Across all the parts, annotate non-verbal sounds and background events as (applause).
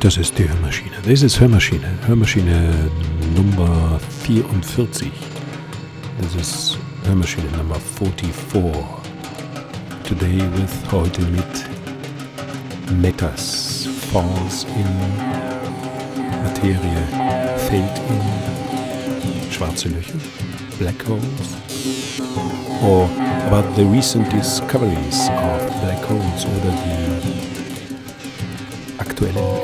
Das ist die Hörmaschine. Das ist Hörmaschine. Hörmaschine Nummer 44. Das ist Hörmaschine Nummer 44. Today with heute mit Metas. Falls in Materie. Fällt in schwarze Löcher. Black holes. Or about the recent discoveries of black holes oder die aktuellen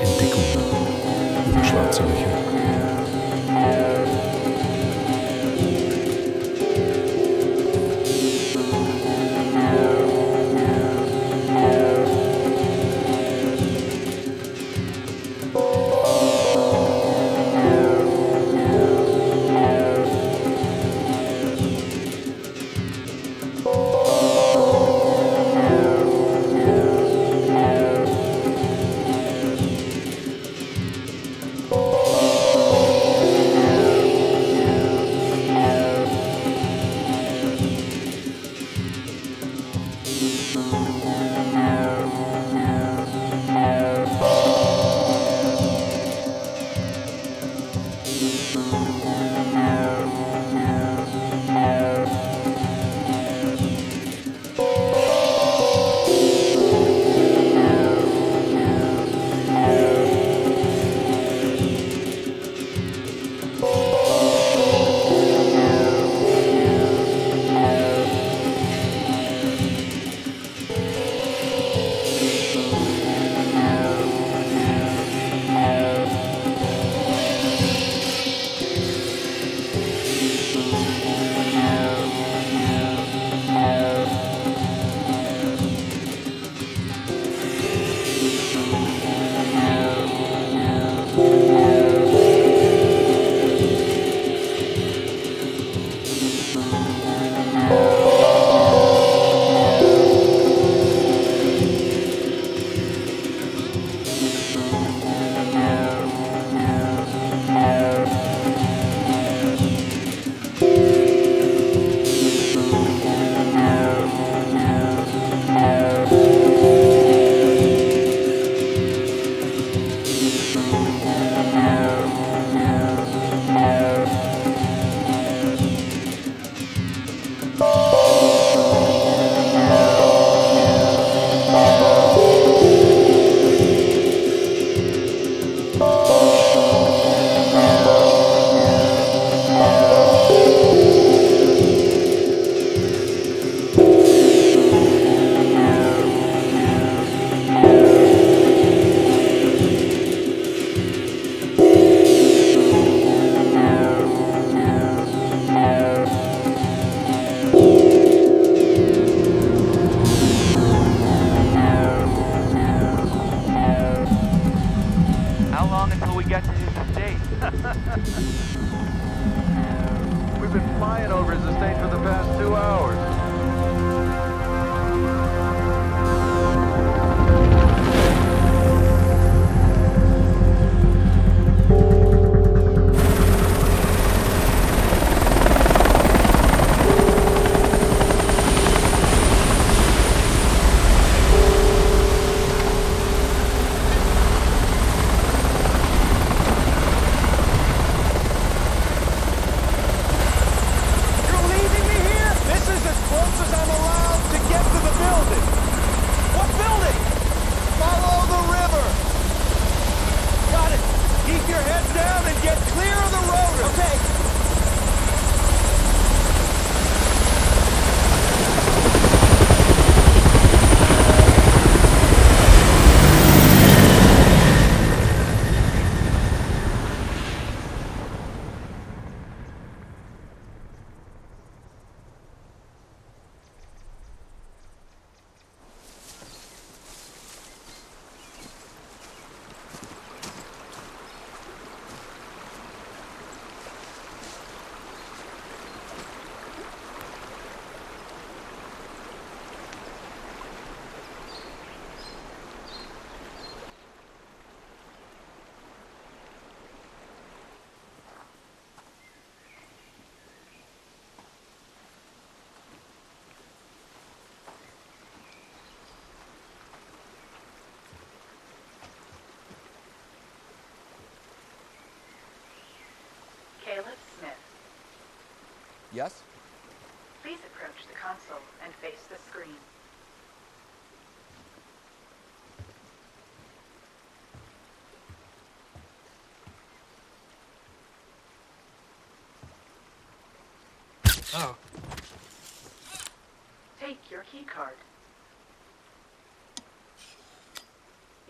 Yes? Please approach the console and face the screen. Oh. Take your key card.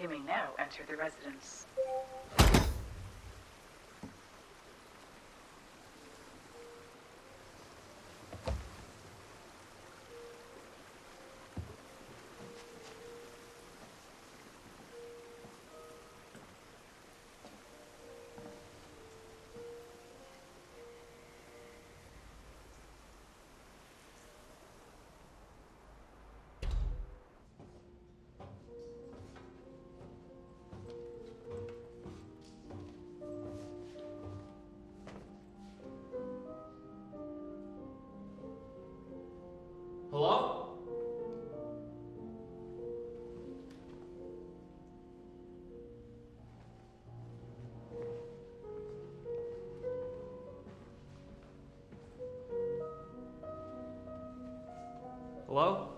You may now enter the residence. Hello?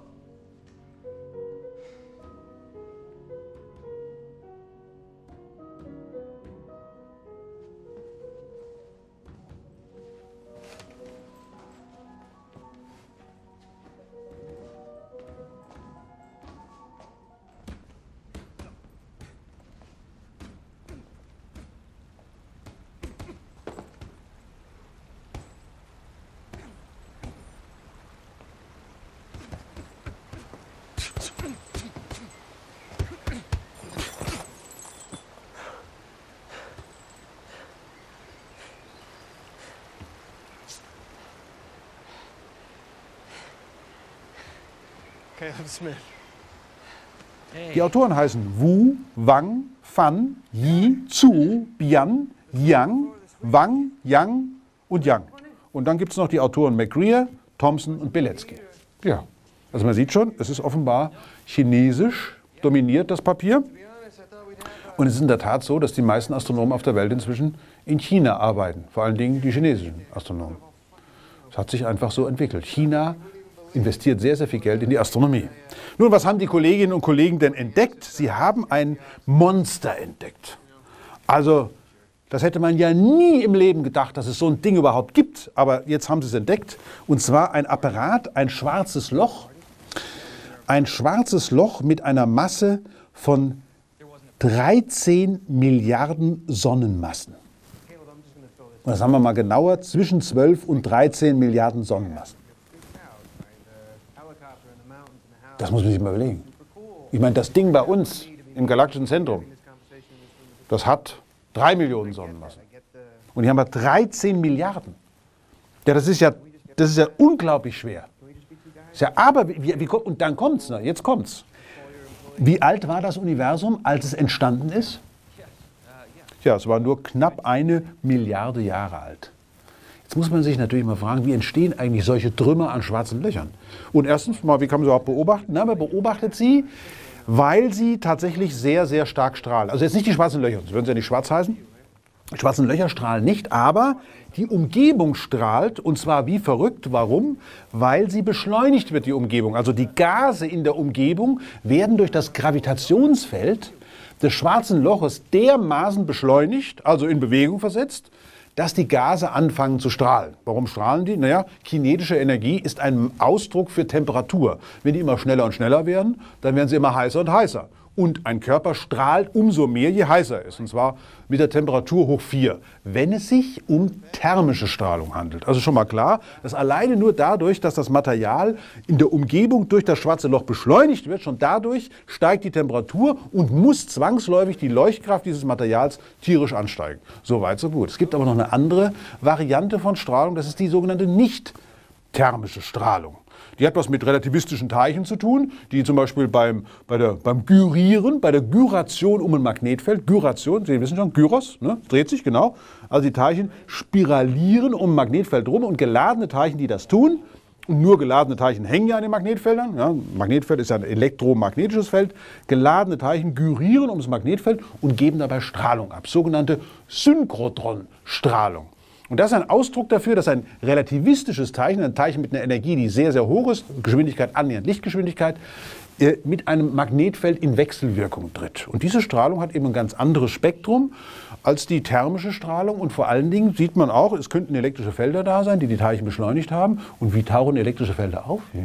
Die Autoren heißen Wu, Wang, Fan, Yi, Zu, Bian, Yang, Wang, Yang und Yang. Und dann gibt es noch die Autoren McGreer, Thompson und Beletsky. Ja, also man sieht schon, es ist offenbar chinesisch dominiert, das Papier. Und es ist in der Tat so, dass die meisten Astronomen auf der Welt inzwischen in China arbeiten, vor allen Dingen die chinesischen Astronomen. Es hat sich einfach so entwickelt. China investiert sehr, sehr viel Geld in die Astronomie. Nun, was haben die Kolleginnen und Kollegen denn entdeckt? Sie haben ein Monster entdeckt. Also, das hätte man ja nie im Leben gedacht, dass es so ein Ding überhaupt gibt. Aber jetzt haben sie es entdeckt. Und zwar ein Apparat, ein schwarzes Loch. Ein schwarzes Loch mit einer Masse von 13 Milliarden Sonnenmassen. Und das haben wir mal genauer, zwischen 12 und 13 Milliarden Sonnenmassen. Das muss man sich mal überlegen. Ich meine, das Ding bei uns im galaktischen Zentrum, das hat 3 Millionen Sonnenmassen. Und hier haben wir 13 Milliarden. Ja, das ist ja, das ist ja unglaublich schwer. Ja, aber, wie, wie, und dann kommt's, ne? jetzt kommt's. Wie alt war das Universum, als es entstanden ist? Ja, es war nur knapp eine Milliarde Jahre alt. Jetzt muss man sich natürlich mal fragen, wie entstehen eigentlich solche Trümmer an schwarzen Löchern? Und erstens mal, wie kann man sie überhaupt beobachten? Na, man beobachtet sie, weil sie tatsächlich sehr, sehr stark strahlen. Also jetzt nicht die schwarzen Löcher, das würden sie ja nicht schwarz heißen. Schwarzen Löcher strahlen nicht, aber die Umgebung strahlt und zwar wie verrückt. Warum? Weil sie beschleunigt wird, die Umgebung. Also die Gase in der Umgebung werden durch das Gravitationsfeld des schwarzen Loches dermaßen beschleunigt, also in Bewegung versetzt, dass die Gase anfangen zu strahlen. Warum strahlen die? Naja, kinetische Energie ist ein Ausdruck für Temperatur. Wenn die immer schneller und schneller werden, dann werden sie immer heißer und heißer. Und ein Körper strahlt umso mehr, je heißer er ist. Und zwar mit der Temperatur hoch 4, wenn es sich um thermische Strahlung handelt. Also schon mal klar, dass alleine nur dadurch, dass das Material in der Umgebung durch das schwarze Loch beschleunigt wird, schon dadurch steigt die Temperatur und muss zwangsläufig die Leuchtkraft dieses Materials tierisch ansteigen. So weit, so gut. Es gibt aber noch eine andere Variante von Strahlung, das ist die sogenannte nicht thermische Strahlung. Die hat was mit relativistischen Teilchen zu tun, die zum Beispiel beim, bei der, beim Gyrieren, bei der Gyration um ein Magnetfeld, Gyration, Sie wissen schon, Gyros, ne, dreht sich, genau. Also die Teilchen spiralieren um ein Magnetfeld rum und geladene Teilchen, die das tun, und nur geladene Teilchen hängen ja an den Magnetfeldern. Ja, Magnetfeld ist ja ein elektromagnetisches Feld. Geladene Teilchen gyrieren ums Magnetfeld und geben dabei Strahlung ab, sogenannte Synchrotronstrahlung. Und das ist ein Ausdruck dafür, dass ein relativistisches Teilchen, ein Teilchen mit einer Energie, die sehr, sehr hoch ist, Geschwindigkeit annähernd Lichtgeschwindigkeit, äh, mit einem Magnetfeld in Wechselwirkung tritt. Und diese Strahlung hat eben ein ganz anderes Spektrum als die thermische Strahlung. Und vor allen Dingen sieht man auch, es könnten elektrische Felder da sein, die die Teilchen beschleunigt haben. Und wie tauchen elektrische Felder auf? Ja.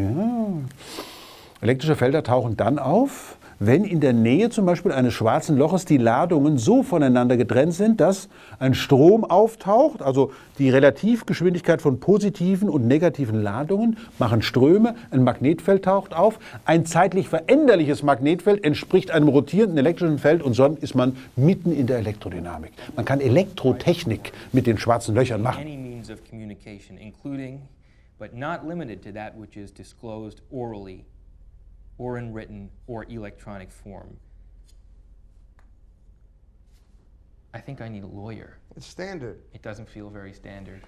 Elektrische Felder tauchen dann auf, wenn in der Nähe zum Beispiel eines schwarzen Loches die Ladungen so voneinander getrennt sind, dass ein Strom auftaucht, also die Relativgeschwindigkeit von positiven und negativen Ladungen machen Ströme, ein Magnetfeld taucht auf, ein zeitlich veränderliches Magnetfeld entspricht einem rotierenden elektrischen Feld und so ist man mitten in der Elektrodynamik. Man kann Elektrotechnik mit den schwarzen Löchern machen. but not limited to that which is disclosed orally or in written or electronic form. I think I need a lawyer. It's standard. It doesn't feel very standard.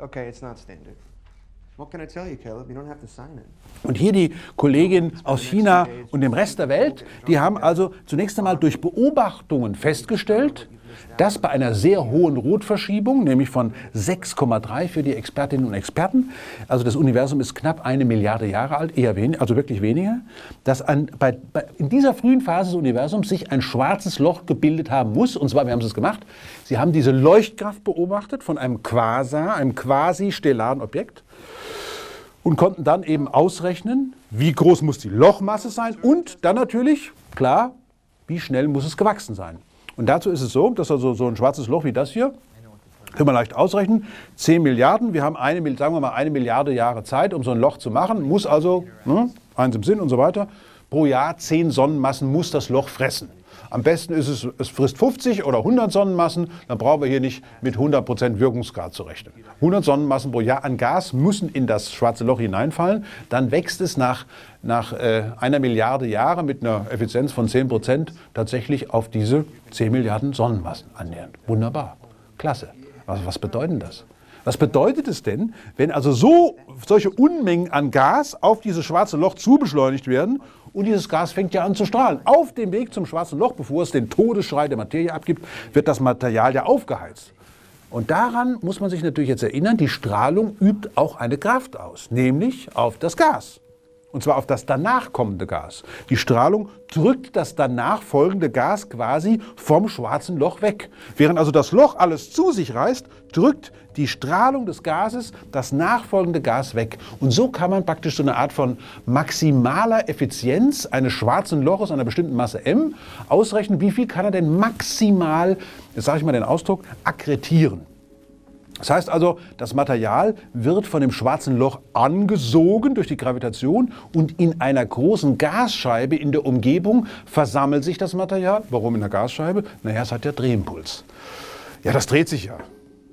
Okay, it's not standard. What can I tell you, Caleb? You don't have to sign it. Und hier die Kollegin aus China und dem Rest der Welt, die haben also zunächst einmal durch Beobachtungen festgestellt, dass bei einer sehr hohen Rotverschiebung, nämlich von 6,3 für die Expertinnen und Experten, also das Universum ist knapp eine Milliarde Jahre alt, eher weniger, also wirklich weniger, dass ein, bei, bei, in dieser frühen Phase des Universums sich ein schwarzes Loch gebildet haben muss. Und zwar, wie haben es gemacht? Sie haben diese Leuchtkraft beobachtet von einem Quasar, einem quasi-stellaren Objekt und konnten dann eben ausrechnen, wie groß muss die Lochmasse sein und dann natürlich, klar, wie schnell muss es gewachsen sein. Und dazu ist es so, dass also so ein schwarzes Loch wie das hier, können wir leicht ausrechnen, 10 Milliarden, wir haben eine, sagen wir mal eine Milliarde Jahre Zeit, um so ein Loch zu machen, muss also, ne, eins im Sinn und so weiter, pro Jahr 10 Sonnenmassen muss das Loch fressen. Am besten ist es, es frisst 50 oder 100 Sonnenmassen, dann brauchen wir hier nicht mit 100% Wirkungsgrad zu rechnen. 100 Sonnenmassen pro Jahr an Gas müssen in das schwarze Loch hineinfallen, dann wächst es nach, nach äh, einer Milliarde Jahre mit einer Effizienz von 10% tatsächlich auf diese 10 Milliarden Sonnenmassen annähernd. Wunderbar, klasse. Was, was bedeutet das? Was bedeutet es denn, wenn also so solche Unmengen an Gas auf dieses schwarze Loch zubeschleunigt werden und dieses Gas fängt ja an zu strahlen? Auf dem Weg zum schwarzen Loch, bevor es den Todesschrei der Materie abgibt, wird das Material ja aufgeheizt. Und daran muss man sich natürlich jetzt erinnern, die Strahlung übt auch eine Kraft aus, nämlich auf das Gas. Und zwar auf das danach kommende Gas. Die Strahlung drückt das danach folgende Gas quasi vom schwarzen Loch weg. Während also das Loch alles zu sich reißt, drückt die Strahlung des Gases das nachfolgende Gas weg. Und so kann man praktisch so eine Art von maximaler Effizienz eines schwarzen Loches einer bestimmten Masse m ausrechnen, wie viel kann er denn maximal, jetzt sage ich mal den Ausdruck, akkretieren. Das heißt also, das Material wird von dem schwarzen Loch angesogen durch die Gravitation und in einer großen Gasscheibe in der Umgebung versammelt sich das Material. Warum in der Gasscheibe? Naja, es hat ja Drehimpuls. Ja, das dreht sich ja.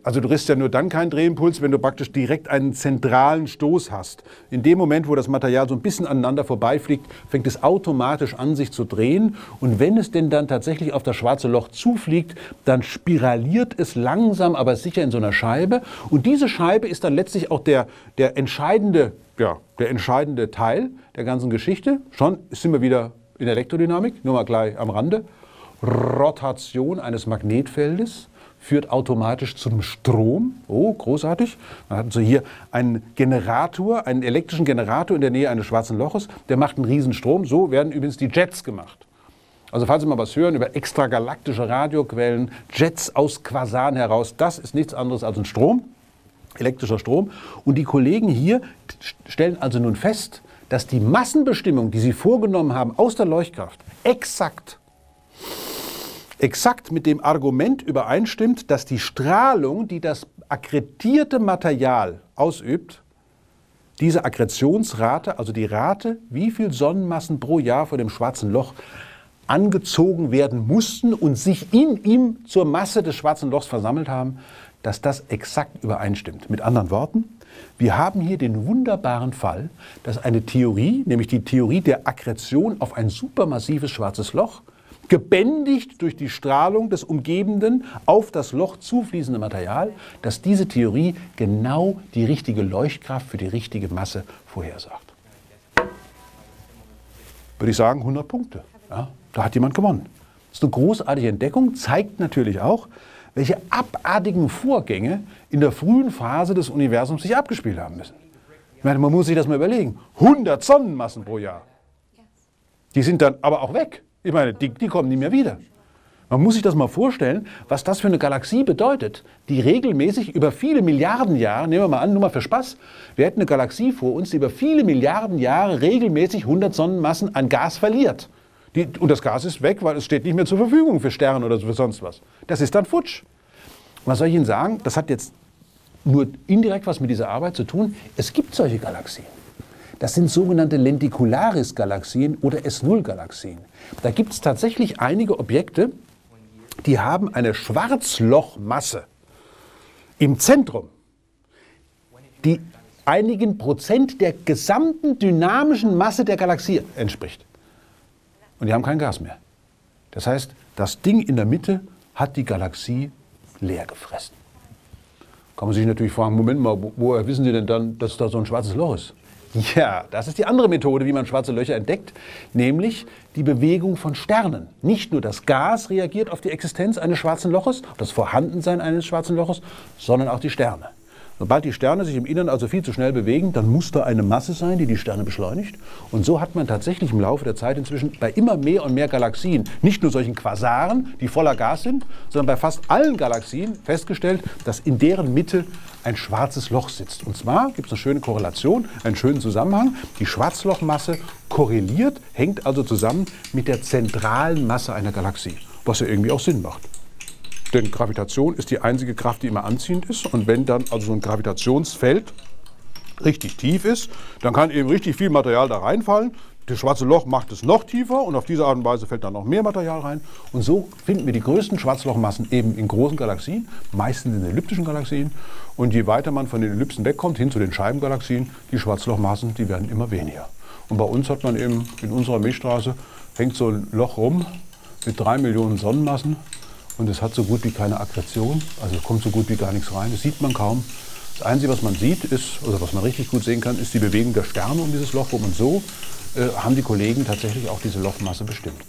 Also du kriegst ja nur dann keinen Drehimpuls, wenn du praktisch direkt einen zentralen Stoß hast. In dem Moment, wo das Material so ein bisschen aneinander vorbeifliegt, fängt es automatisch an, sich zu drehen. Und wenn es denn dann tatsächlich auf das schwarze Loch zufliegt, dann spiraliert es langsam, aber sicher in so einer Scheibe. Und diese Scheibe ist dann letztlich auch der, der, entscheidende, ja, der entscheidende Teil der ganzen Geschichte. Schon sind wir wieder in der Elektrodynamik, nur mal gleich am Rande. Rotation eines Magnetfeldes führt automatisch zum Strom. Oh, großartig. Man hat also hier einen Generator, einen elektrischen Generator in der Nähe eines schwarzen Loches. Der macht einen riesen Strom. So werden übrigens die Jets gemacht. Also falls Sie mal was hören über extragalaktische Radioquellen, Jets aus Quasaren heraus, das ist nichts anderes als ein Strom, elektrischer Strom. Und die Kollegen hier stellen also nun fest, dass die Massenbestimmung, die sie vorgenommen haben aus der Leuchtkraft, exakt exakt mit dem Argument übereinstimmt, dass die Strahlung, die das akkretierte Material ausübt, diese Akkretionsrate, also die Rate, wie viel Sonnenmassen pro Jahr von dem schwarzen Loch angezogen werden mussten und sich in ihm zur Masse des schwarzen Lochs versammelt haben, dass das exakt übereinstimmt. Mit anderen Worten, wir haben hier den wunderbaren Fall, dass eine Theorie, nämlich die Theorie der Akkretion auf ein supermassives schwarzes Loch, gebändigt durch die Strahlung des umgebenden, auf das Loch zufließende Material, dass diese Theorie genau die richtige Leuchtkraft für die richtige Masse vorhersagt. Würde ich sagen, 100 Punkte. Ja, da hat jemand gewonnen. Das ist eine großartige Entdeckung, zeigt natürlich auch, welche abartigen Vorgänge in der frühen Phase des Universums sich abgespielt haben müssen. Ich meine, man muss sich das mal überlegen. 100 Sonnenmassen pro Jahr. Die sind dann aber auch weg. Ich meine, die, die kommen nie mehr wieder. Man muss sich das mal vorstellen, was das für eine Galaxie bedeutet, die regelmäßig über viele Milliarden Jahre, nehmen wir mal an, nur mal für Spaß, wir hätten eine Galaxie vor uns, die über viele Milliarden Jahre regelmäßig 100 Sonnenmassen an Gas verliert. Die, und das Gas ist weg, weil es steht nicht mehr zur Verfügung für Sterne oder für sonst was. Das ist dann futsch. Was soll ich Ihnen sagen? Das hat jetzt nur indirekt was mit dieser Arbeit zu tun. Es gibt solche Galaxien. Das sind sogenannte Lenticularis-Galaxien oder S0-Galaxien. Da gibt es tatsächlich einige Objekte, die haben eine Schwarzlochmasse im Zentrum, die einigen Prozent der gesamten dynamischen Masse der Galaxie entspricht. Und die haben kein Gas mehr. Das heißt, das Ding in der Mitte hat die Galaxie leer gefressen. Kann man sich natürlich fragen, Moment mal, woher wissen Sie denn dann, dass da so ein schwarzes Loch ist? Ja, das ist die andere Methode, wie man schwarze Löcher entdeckt, nämlich die Bewegung von Sternen. Nicht nur das Gas reagiert auf die Existenz eines schwarzen Loches, das Vorhandensein eines schwarzen Loches, sondern auch die Sterne. Sobald die Sterne sich im Innern also viel zu schnell bewegen, dann muss da eine Masse sein, die die Sterne beschleunigt. Und so hat man tatsächlich im Laufe der Zeit inzwischen bei immer mehr und mehr Galaxien, nicht nur solchen Quasaren, die voller Gas sind, sondern bei fast allen Galaxien festgestellt, dass in deren Mitte ein schwarzes Loch sitzt. Und zwar gibt es eine schöne Korrelation, einen schönen Zusammenhang. Die Schwarzlochmasse korreliert, hängt also zusammen mit der zentralen Masse einer Galaxie, was ja irgendwie auch Sinn macht. Denn Gravitation ist die einzige Kraft, die immer anziehend ist. Und wenn dann also so ein Gravitationsfeld richtig tief ist, dann kann eben richtig viel Material da reinfallen. Das schwarze Loch macht es noch tiefer und auf diese Art und Weise fällt dann noch mehr Material rein. Und so finden wir die größten Schwarzlochmassen eben in großen Galaxien, meistens in elliptischen Galaxien. Und je weiter man von den Ellipsen wegkommt, hin zu den Scheibengalaxien, die Schwarzlochmassen, die werden immer weniger. Und bei uns hat man eben in unserer Milchstraße, hängt so ein Loch rum mit drei Millionen Sonnenmassen und es hat so gut wie keine Akkretion, also kommt so gut wie gar nichts rein. Das sieht man kaum. Das Einzige, was man sieht, ist, oder was man richtig gut sehen kann, ist die Bewegung der Sterne um dieses Loch rum. Und so äh, haben die Kollegen tatsächlich auch diese Lochmasse bestimmt.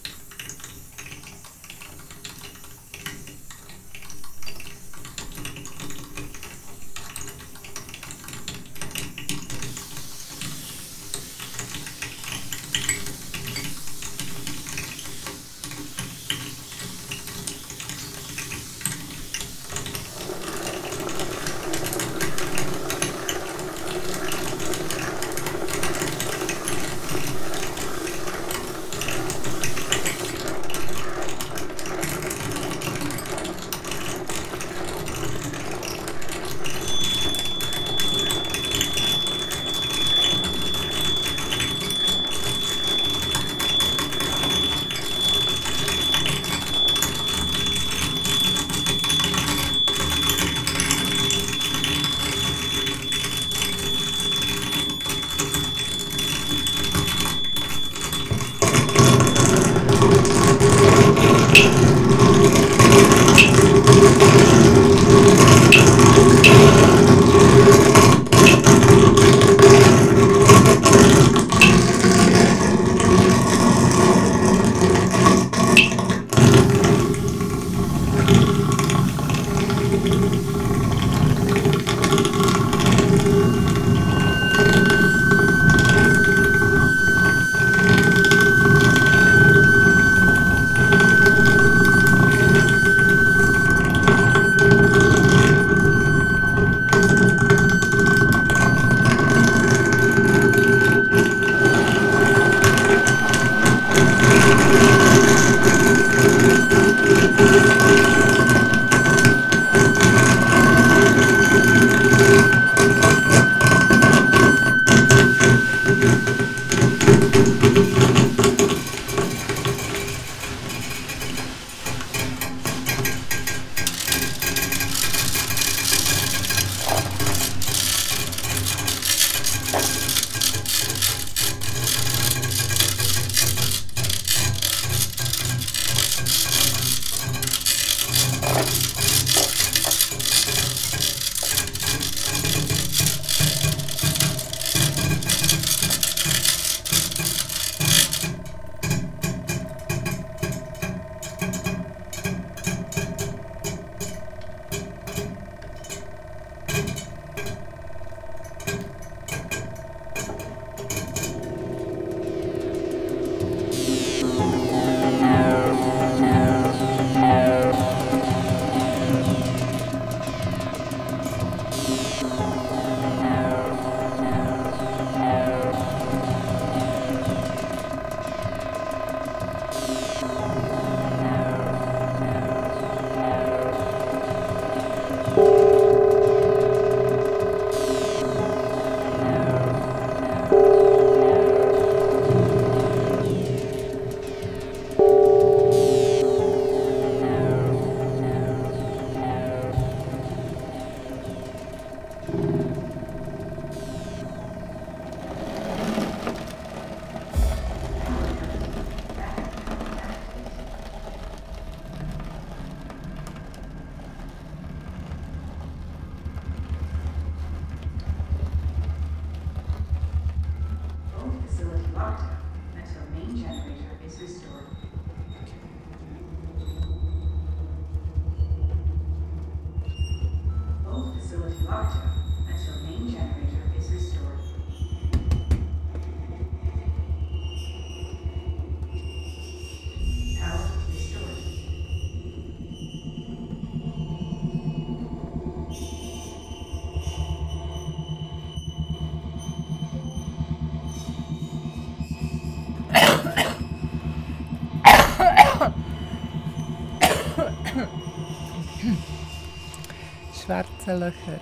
Schwarze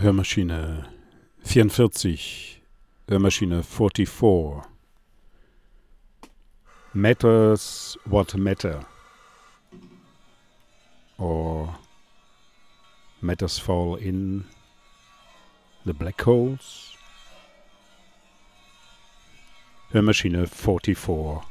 Hörmaschine 44, Hörmaschine 44. Matters what matter. Or matters fall in the black holes. Hörmaschine 44.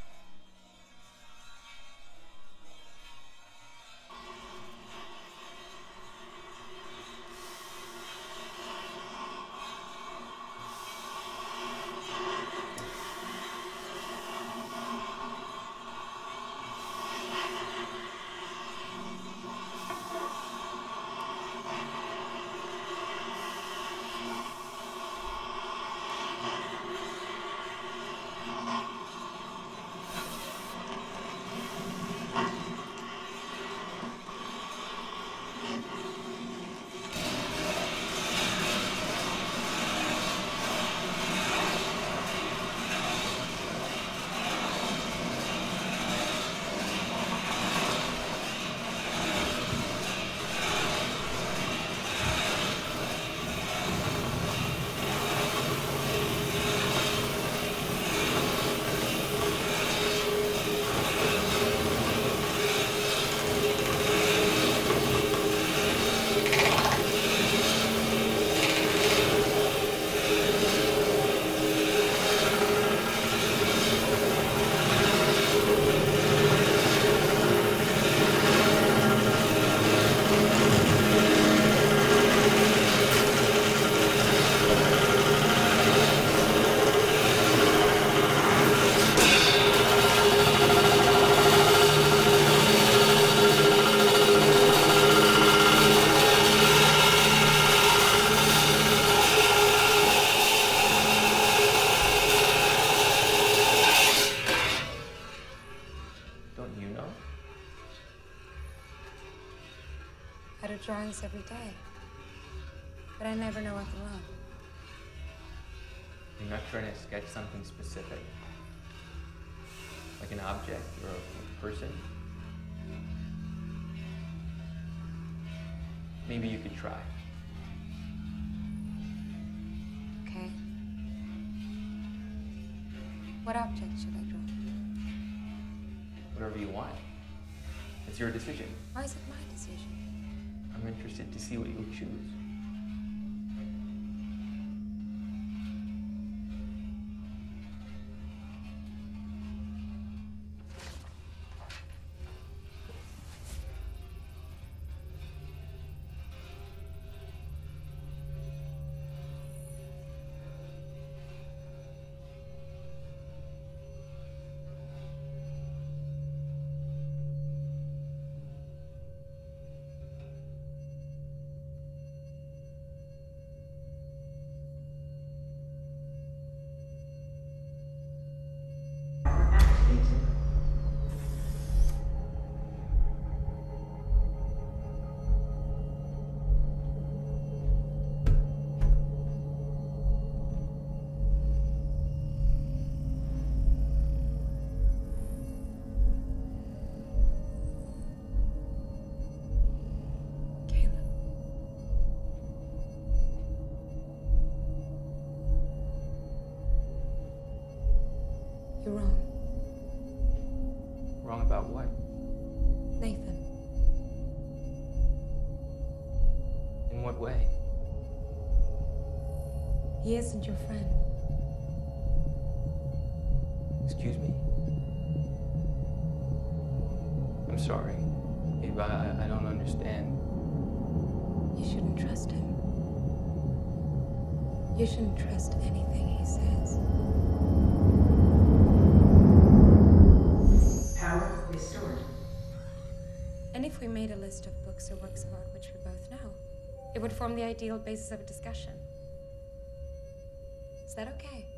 Drawings every day. But I never know what to love. You're not trying to sketch something specific, like an object or a person. Maybe you could try. Okay? What object should I draw? Whatever you want. It's your decision. Why is it my decision? I'm interested to see what you'll choose. He isn't your friend. Excuse me? I'm sorry. Ava, I, I- I don't understand. You shouldn't trust him. You shouldn't trust anything he says. Power restored. And if we made a list of books or works of art which we both know, it would form the ideal basis of a discussion. That okay?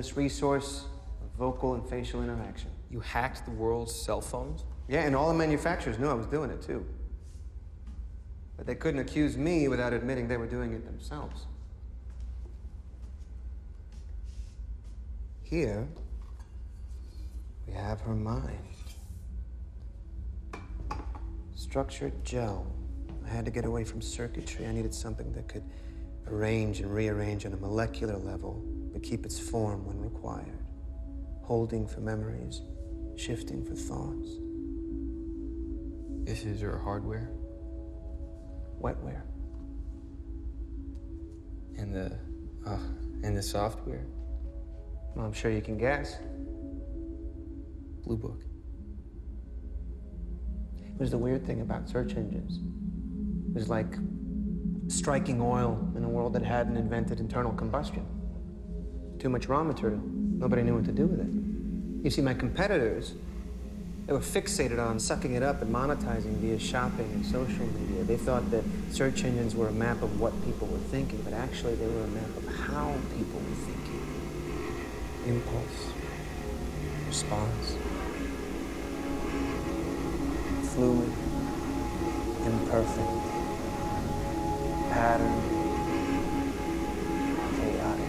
Limitless resource of vocal and facial interaction. You hacked the world's cell phones? Yeah, and all the manufacturers knew I was doing it too. But they couldn't accuse me without admitting they were doing it themselves. Here, we have her mind. Structured gel. I had to get away from circuitry. I needed something that could arrange and rearrange on a molecular level, but keep its form when required. Holding for memories, shifting for thoughts. This is your hardware? Wetware. And the, uh, and the software? Well, I'm sure you can guess. Blue Book. It was the weird thing about search engines. It was like striking oil in a world that hadn't invented internal combustion. Too much raw material. Nobody knew what to do with it. You see, my competitors, they were fixated on sucking it up and monetizing via shopping and social media. They thought that search engines were a map of what people were thinking, but actually they were a map of how people were thinking. Impulse, response, fluid, imperfect, pattern, chaotic.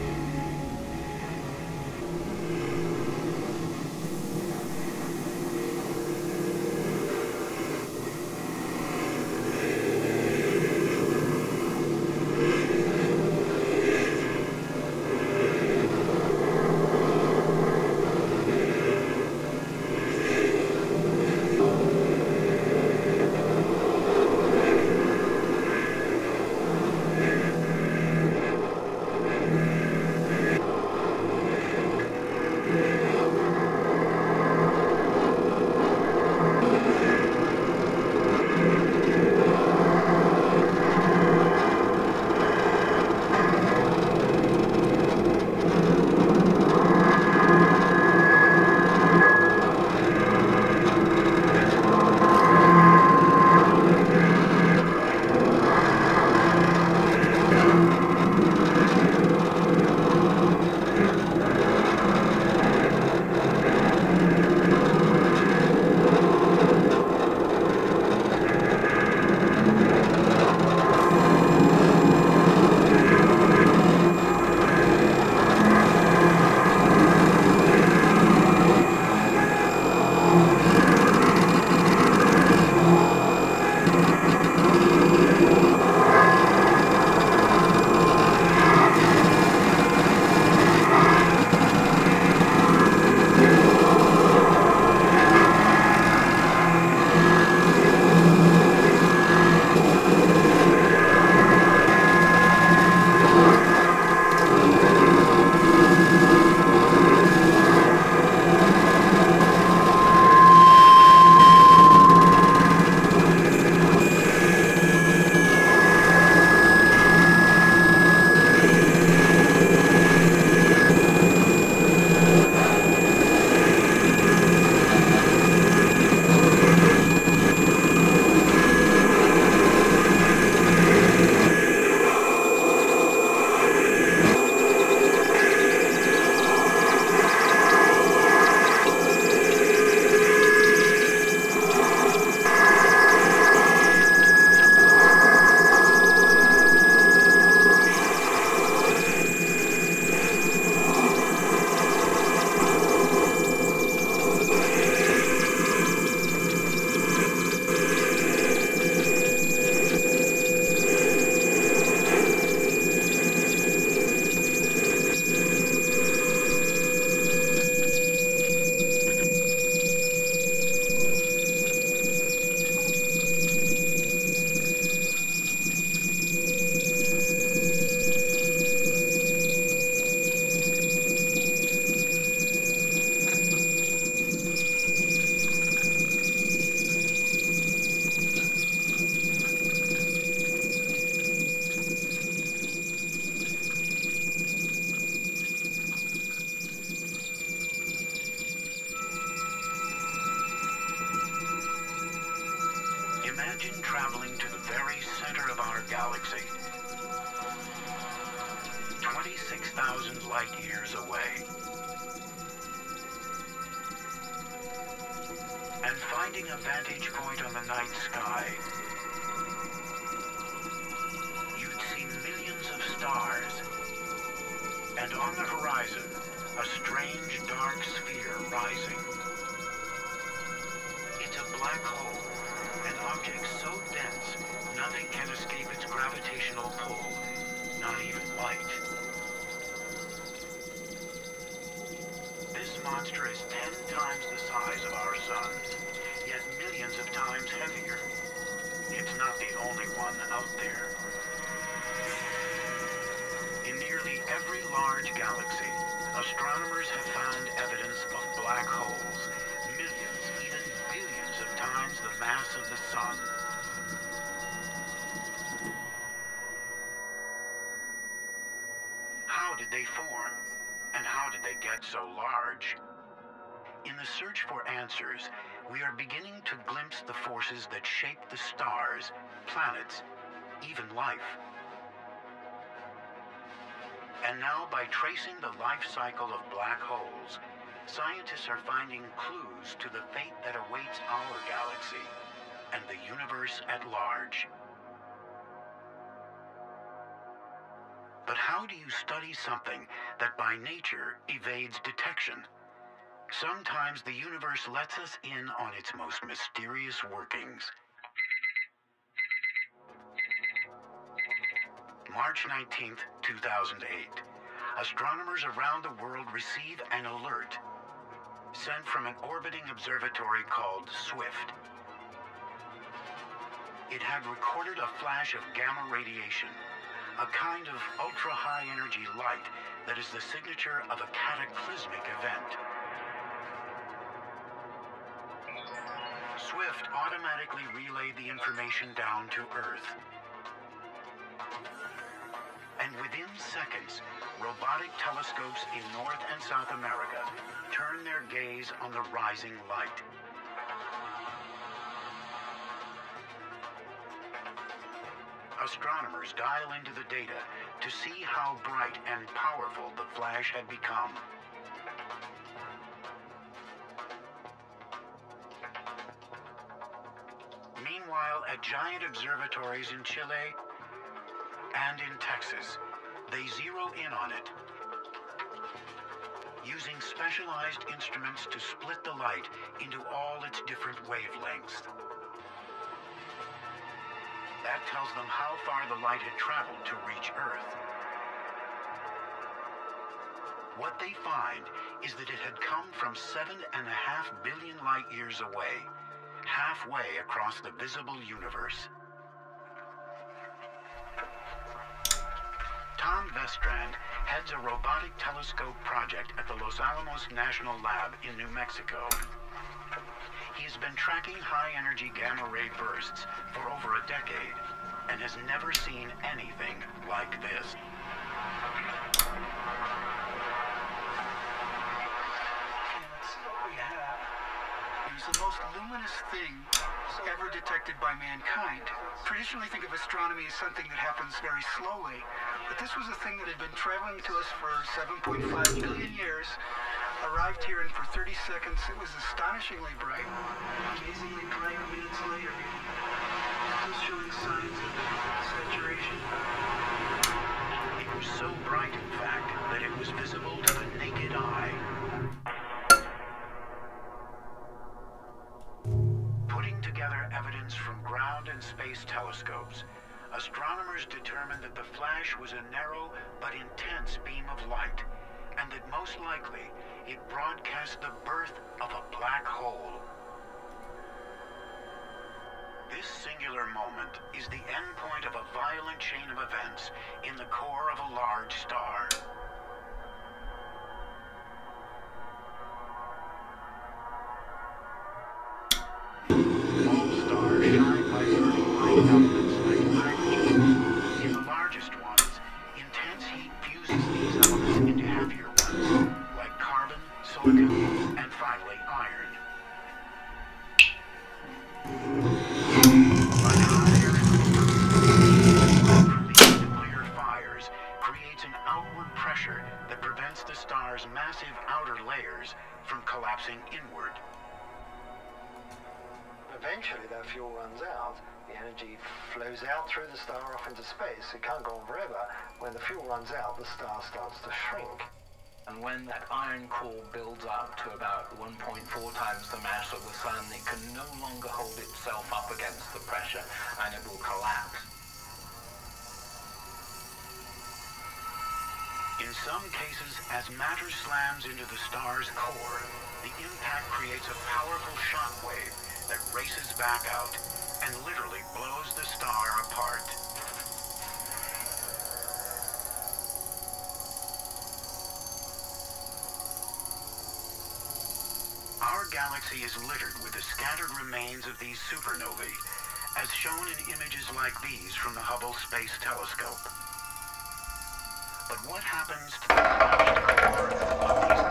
Search for answers, we are beginning to glimpse the forces that shape the stars, planets, even life. And now, by tracing the life cycle of black holes, scientists are finding clues to the fate that awaits our galaxy and the universe at large. But how do you study something that by nature evades detection? Sometimes the universe lets us in on its most mysterious workings. March 19th, 2008. Astronomers around the world receive an alert sent from an orbiting observatory called SWIFT. It had recorded a flash of gamma radiation, a kind of ultra-high energy light that is the signature of a cataclysmic event. Automatically relayed the information down to Earth. And within seconds, robotic telescopes in North and South America turn their gaze on the rising light. Astronomers dial into the data to see how bright and powerful the flash had become. Giant observatories in Chile and in Texas, they zero in on it, using specialized instruments to split the light into all its different wavelengths. That tells them how far the light had traveled to reach Earth. What they find is that it had come from seven and a half billion light years away, halfway across the visible universe. Tom Vestrand heads a robotic telescope project at the Los Alamos National Lab in New Mexico. He's been tracking high-energy gamma-ray bursts for over a decade and has never seen anything like this. Detected by mankind. Traditionally, think of astronomy as something that happens very slowly, but this was a thing that had been traveling to us for 7.5 billion years. Arrived here, and for 30 seconds, it was astonishingly bright. Amazingly bright minutes later. Still showing signs of saturation. It was so bright, in fact, that it was visible to the naked eye. Telescopes, astronomers determined that the flash was a narrow but intense beam of light, and that most likely it broadcast the birth of a black hole. This singular moment is the endpoint of a violent chain of events in the core of a large star. runs out, the star starts to shrink. And when that iron core builds up to about 1.4 times the mass of the sun, it can no longer hold itself up against the pressure and it will collapse. In some cases, as matter slams into the star's core, the impact creates a powerful shock wave that races back out and literally blows the star apart. galaxy is littered with the scattered remains of these supernovae, as shown in images like these from the Hubble Space Telescope. But what happens to the smashed core of these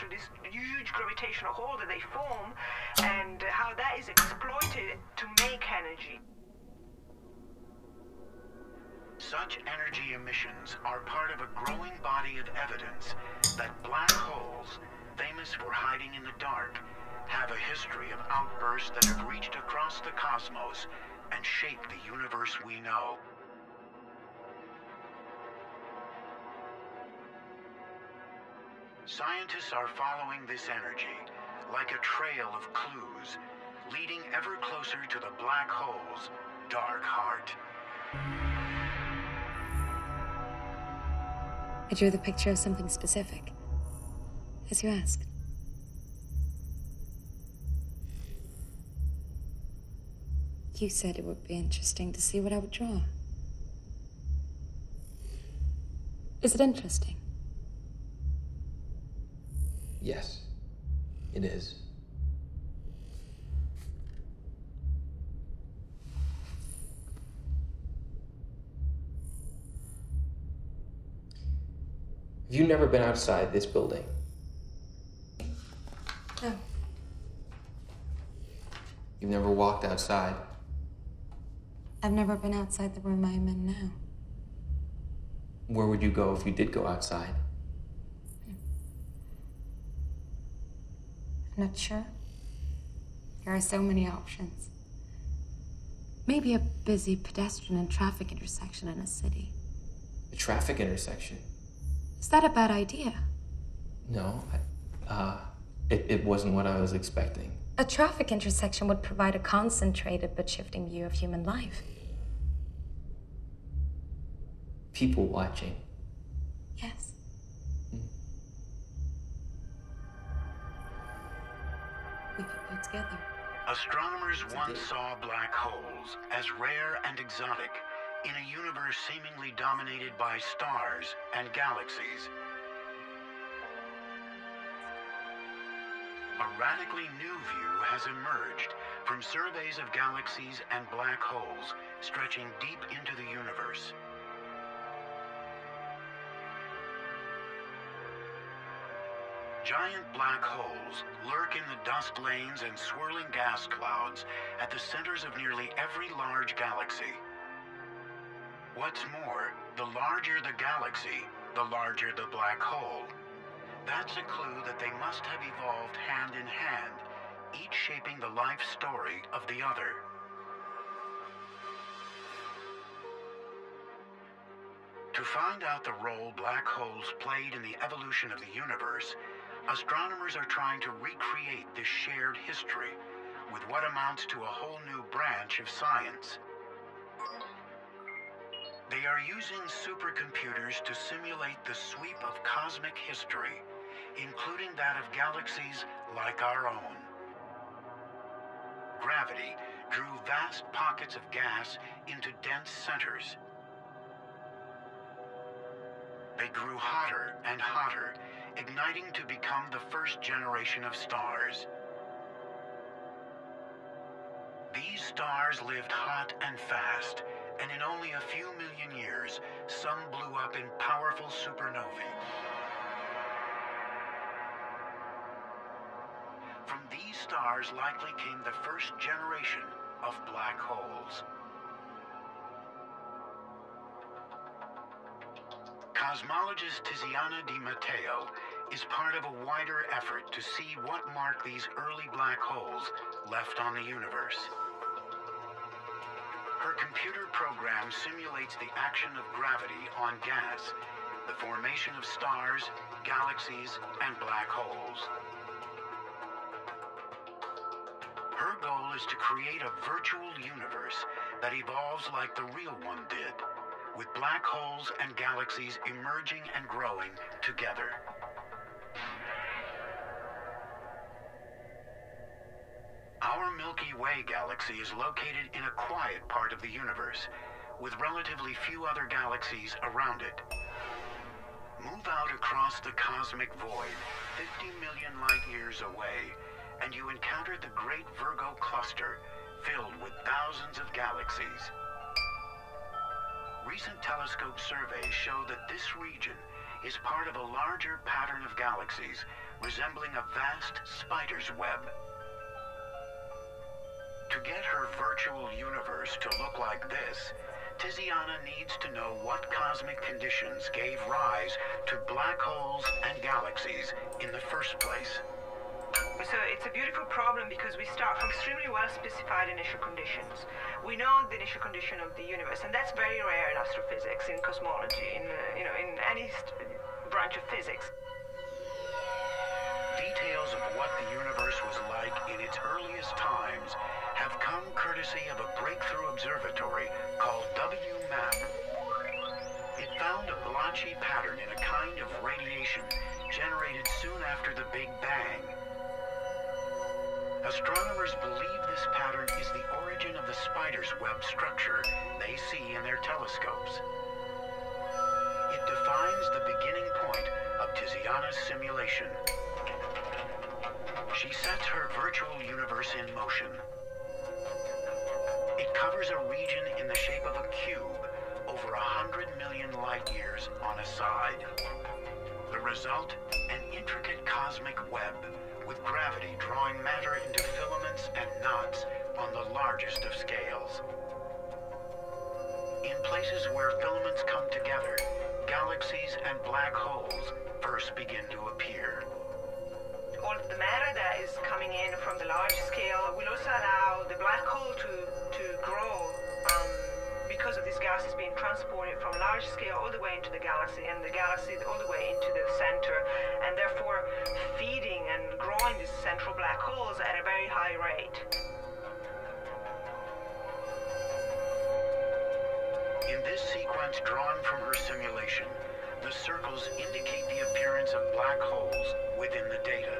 potential, this huge gravitational hole that they form, and how that is exploited to make energy. Such energy emissions are part of a growing body of evidence that black holes, famous for hiding in the dark, have a history of outbursts that have reached across the cosmos and shaped the universe we know. Scientists are following this energy like a trail of clues, leading ever closer to the black hole's dark heart. I drew the picture of something specific, as you asked. You said it would be interesting to see what I would draw. Is it interesting? Yes, it is. Have you never been outside this building? No. You've never walked outside? I've never been outside the room I'm in now. Where would you go if you did go outside? I'm not sure. There are so many options. Maybe a busy pedestrian and traffic intersection in a city. A traffic intersection? Is that a bad idea? No, I, uh, it, it wasn't what I was expecting. A traffic intersection would provide a concentrated but shifting view of human life. People watching. Yes. Together. Astronomers once saw black holes as rare and exotic in a universe seemingly dominated by stars and galaxies. A radically new view has emerged from surveys of galaxies and black holes stretching deep into the universe. Giant black holes lurk in the dust lanes and swirling gas clouds at the centers of nearly every large galaxy. What's more, the larger the galaxy, the larger the black hole. That's a clue that they must have evolved hand in hand, each shaping the life story of the other. To find out the role black holes played in the evolution of the universe, astronomers are trying to recreate this shared history with what amounts to a whole new branch of science. They are using supercomputers to simulate the sweep of cosmic history, including that of galaxies like our own. Gravity drew vast pockets of gas into dense centers. They grew hotter and hotter, igniting to become the first generation of stars. These stars lived hot and fast, and in only a few million years, some blew up in powerful supernovae. From these stars likely came the first generation of black holes. Cosmologist Tiziana Di Matteo is part of a wider effort to see what marked these early black holes left on the universe. Her computer program simulates the action of gravity on gas, the formation of stars, galaxies, and black holes. Her goal is to create a virtual universe that evolves like the real one did, with black holes and galaxies emerging and growing together. Our Milky Way galaxy is located in a quiet part of the universe, with relatively few other galaxies around it. Move out across the cosmic void, 50 million light years away, and you encounter the Great Virgo Cluster, filled with thousands of galaxies. Recent telescope surveys show that this region is part of a larger pattern of galaxies resembling a vast spider's web. To get her virtual universe to look like this, Tiziana needs to know what cosmic conditions gave rise to black holes and galaxies in the first place. So it's a beautiful problem because we start from extremely well specified initial conditions. We know the initial condition of the universe, and that's very rare in astrophysics, in cosmology, in uh, you know, in any branch of physics. Details of what the universe was like in its earliest times have come courtesy of a breakthrough observatory called WMAP. It found a blotchy pattern in a kind of radiation generated soon after the Big Bang. Astronomers believe this pattern is the origin of the spider's web structure they see in their telescopes. It defines the beginning point of Tiziana's simulation. She sets her virtual universe in motion. It covers a region in the shape of a cube over a hundred million light years on a side. The result? An intricate cosmic web with gravity drawing matter into filaments and knots on the largest of scales. In places where filaments come together, galaxies and black holes first begin to appear. All of the matter that is coming in from the large scale will also allow the black hole to, to grow of these gases being transported from large scale all the way into the galaxy and the galaxy all the way into the center and therefore feeding and growing these central black holes at a very high rate. In this sequence drawn from her simulation, the circles indicate the appearance of black holes within the data.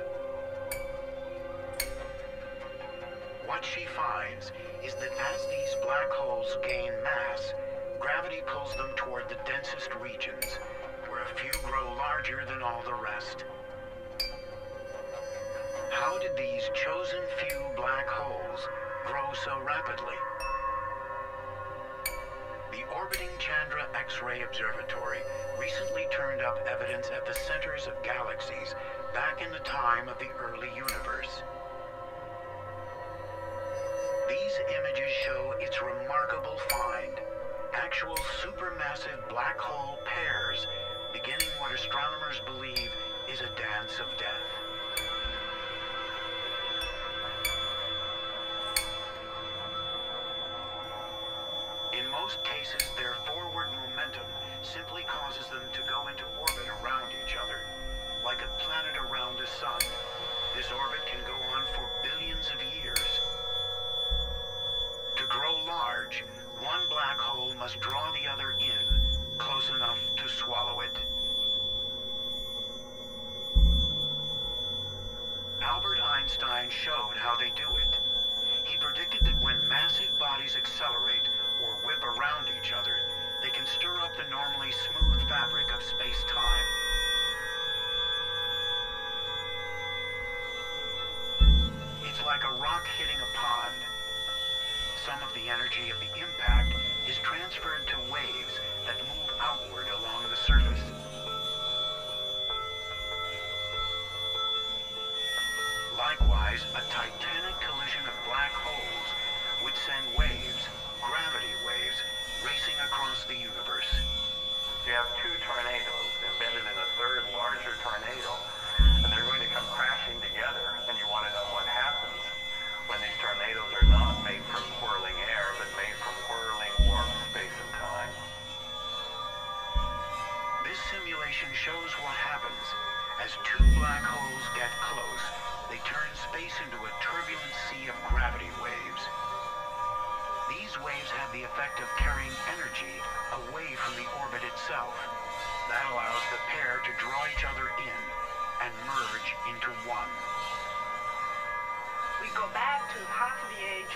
What she finds is that as these black holes gain mass, gravity pulls them toward the densest regions, where a few grow larger than all the rest. How did these chosen few black holes grow so rapidly? The orbiting Chandra X-ray Observatory recently turned up evidence at the centers of galaxies back in the time of the early universe. These images show its remarkable find. Actual supermassive black hole pairs beginning what astronomers believe is a dance of death. In most cases, their forward momentum simply causes them to go into orbit around each other, like a planet around a sun. This orbit can go on for billions of years. To grow large, one black hole must draw the other in, close enough to swallow it. Albert Einstein showed how they do it. He predicted that when massive bodies accelerate or whip around each other, they can stir up the normally smooth fabric of space-time. It's like a rock hitting. Some of the energy of the impact is transferred to waves that move outward along the surface. Likewise, a titanic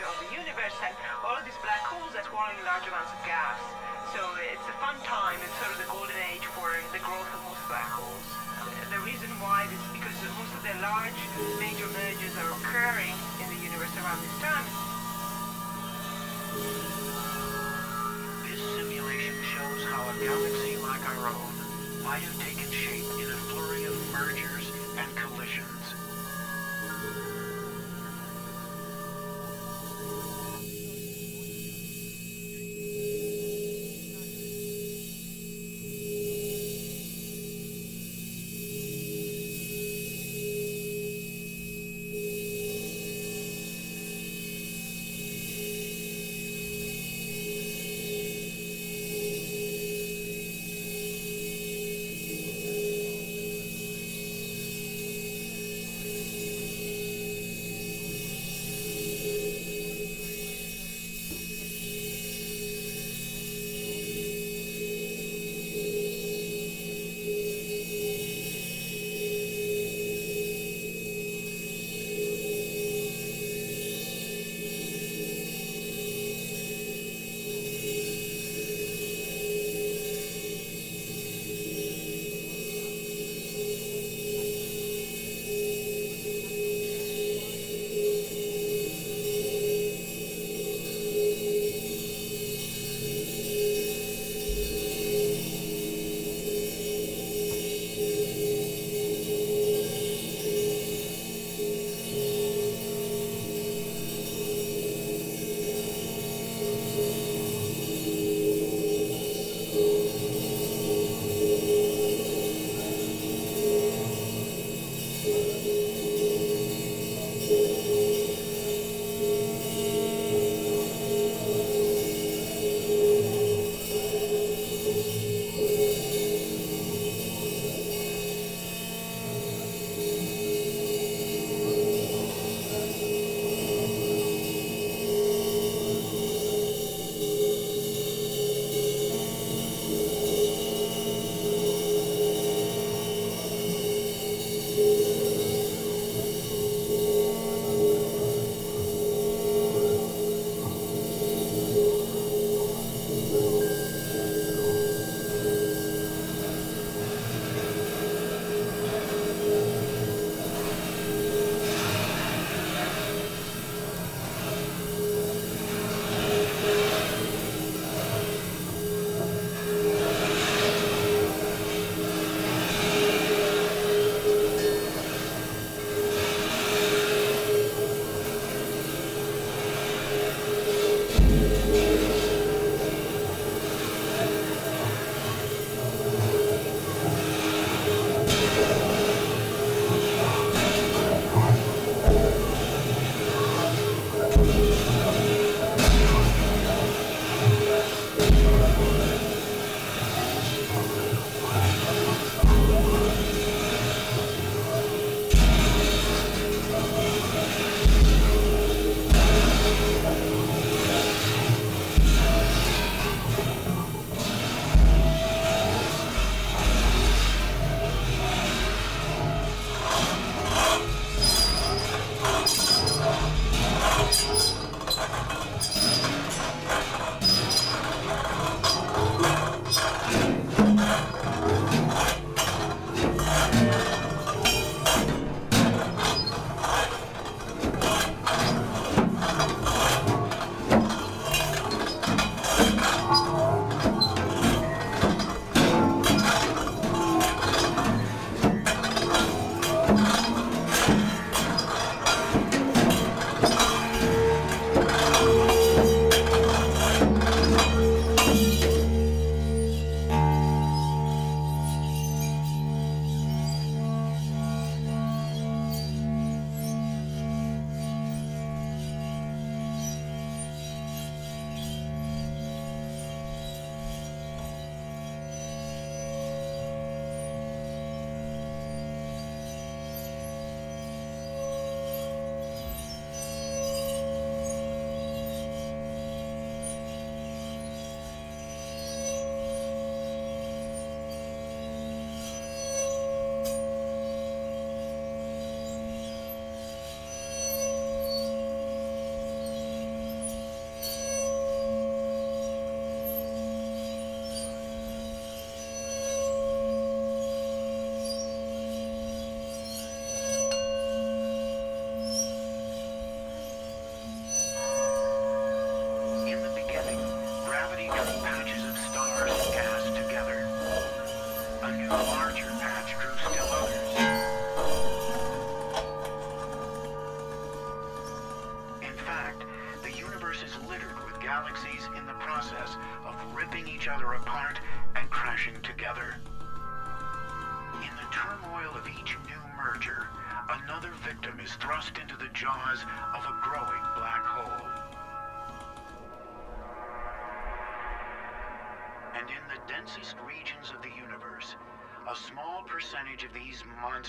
of the universe and all of these black holes are swallowing large amounts of gas. So it's a fun time. It's sort of the golden age for the growth of most black holes. The reason why is because most of the large major mergers are occurring in the universe around this time. This simulation shows how a galaxy like our own might have taken shape in a flurry of mergers.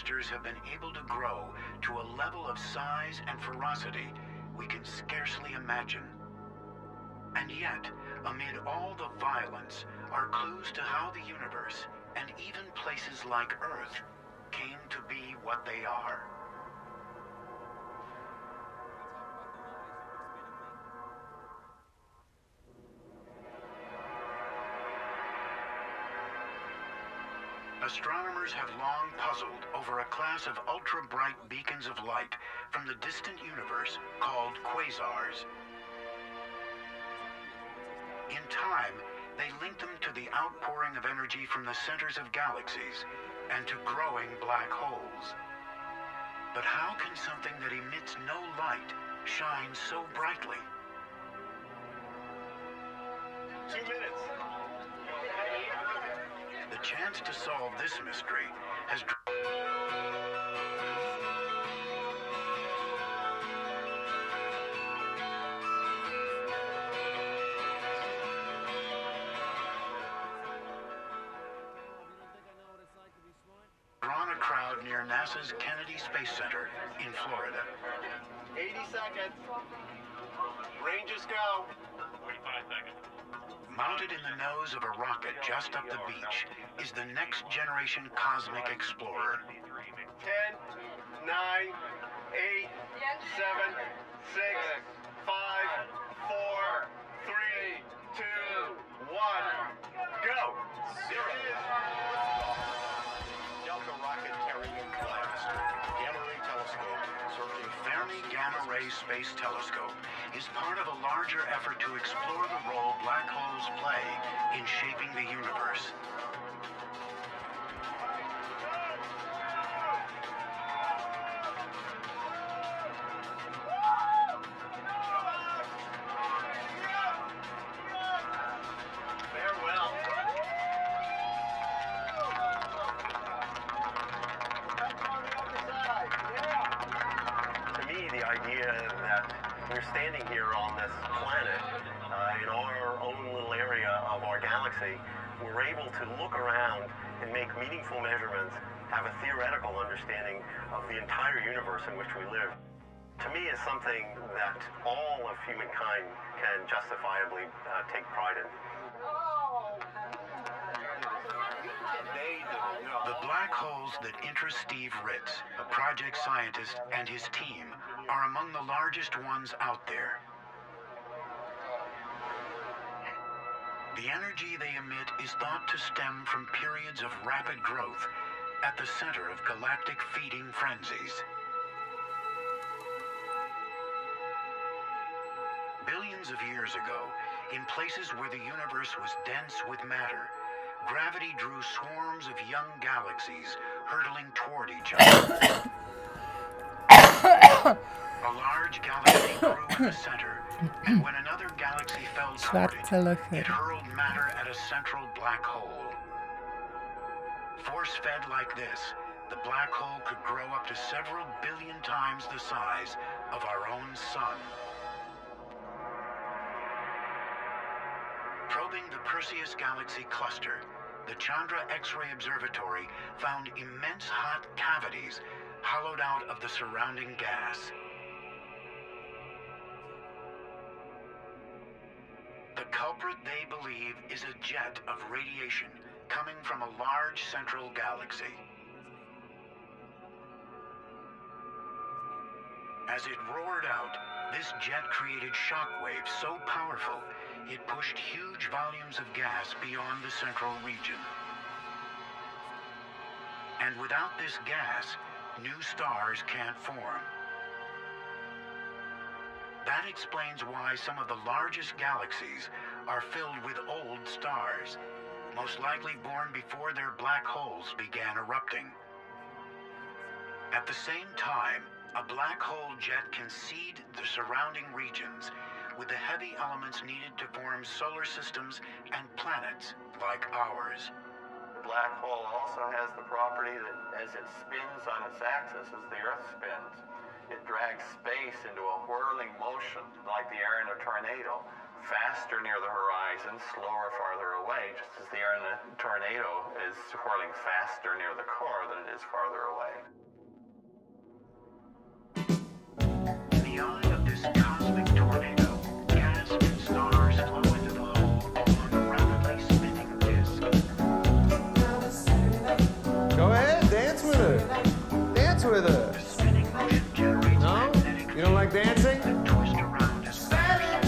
Monsters have been able to grow to a level of size and ferocity we can scarcely imagine. And yet, amid all the violence, are clues to how the universe, and even places like Earth, came to be what they are. Astronomers have long puzzled over a class of ultra-bright beacons of light from the distant universe called quasars. In time, they link them to the outpouring of energy from the centers of galaxies and to growing black holes. But how can something that emits no light shine so brightly? Two minutes. Chance to solve this mystery has next generation cosmic explorer. 10, 9, 8, 7, 6, 5, 4, 3, 2, 1, go! Zero. Delta rocket carrying GLAST. Gamma ray telescope searching Fermi Gamma Ray Space Telescope is part of a larger effort to explore the role black holes play in shaping the universe. We're standing here on this planet, uh, in our own little area of our galaxy, we're able to look around and make meaningful measurements, have a theoretical understanding of the entire universe in which we live. To me, is something that all of humankind can justifiably uh, take pride in. The black holes that interest Steve Ritz, a project scientist, and his team are among the largest ones out there. The energy they emit is thought to stem from periods of rapid growth at the center of galactic feeding frenzies. Billions of years ago, in places where the universe was dense with matter, gravity drew swarms of young galaxies hurtling toward each other. A large galaxy grew in the center, and when another galaxy fell (laughs) toward it, it hurled matter at a central black hole. Force fed like this, the black hole could grow up to several billion times the size of our own sun. Probing the Perseus Galaxy cluster, the Chandra X-ray Observatory found immense hot cavities hollowed out of the surrounding gas. The culprit, they believe, is a jet of radiation coming from a large central galaxy. As it roared out, this jet created shock waves so powerful it pushed huge volumes of gas beyond the central region. And without this gas, new stars can't form. That explains why some of the largest galaxies are filled with old stars. most likely born before their black holes began erupting. At the same time, a black hole jet can seed the surrounding regions with the heavy elements needed to form solar systems and planets like ours. Black hole also has the property that as it spins on its axis as the Earth spins, it drags space into a whirling motion like the air in a tornado, faster near the horizon, slower farther away, just as the air in a tornado is whirling faster near the core than it is farther away.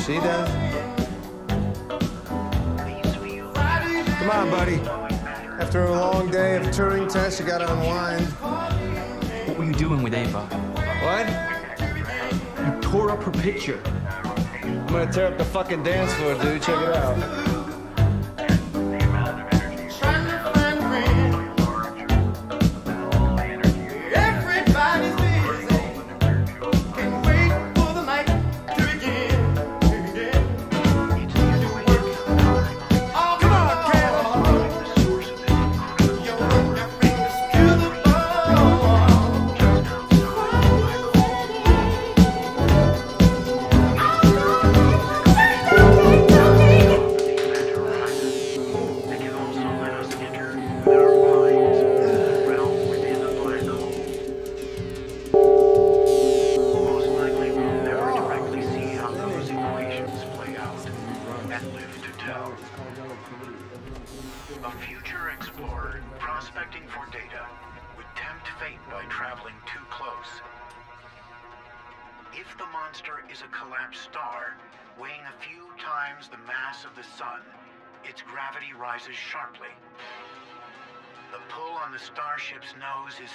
She does. Come on, buddy. After a long day of Turing tests, you gotta unwind. What were you doing with Ava? What? You tore up her picture. I'm gonna tear up the fucking dance floor, dude. Check it out.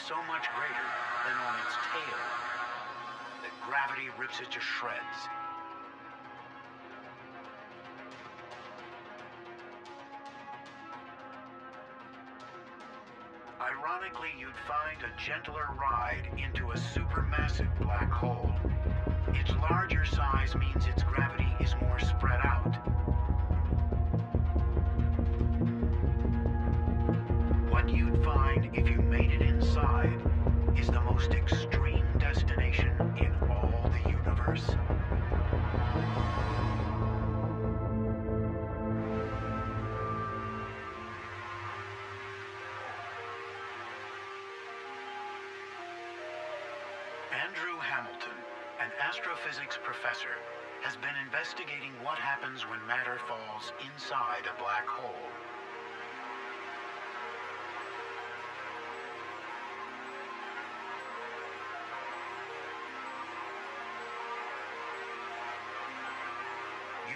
So much greater than on its tail that gravity rips it to shreds. Ironically, you'd find a gentler ride into a supermassive black hole. Its larger size means its gravity is more spread out. What you'd find if you made it inside is the most extreme destination in all the universe. Andrew Hamilton, an astrophysics professor, has been investigating what happens when matter falls inside a black hole.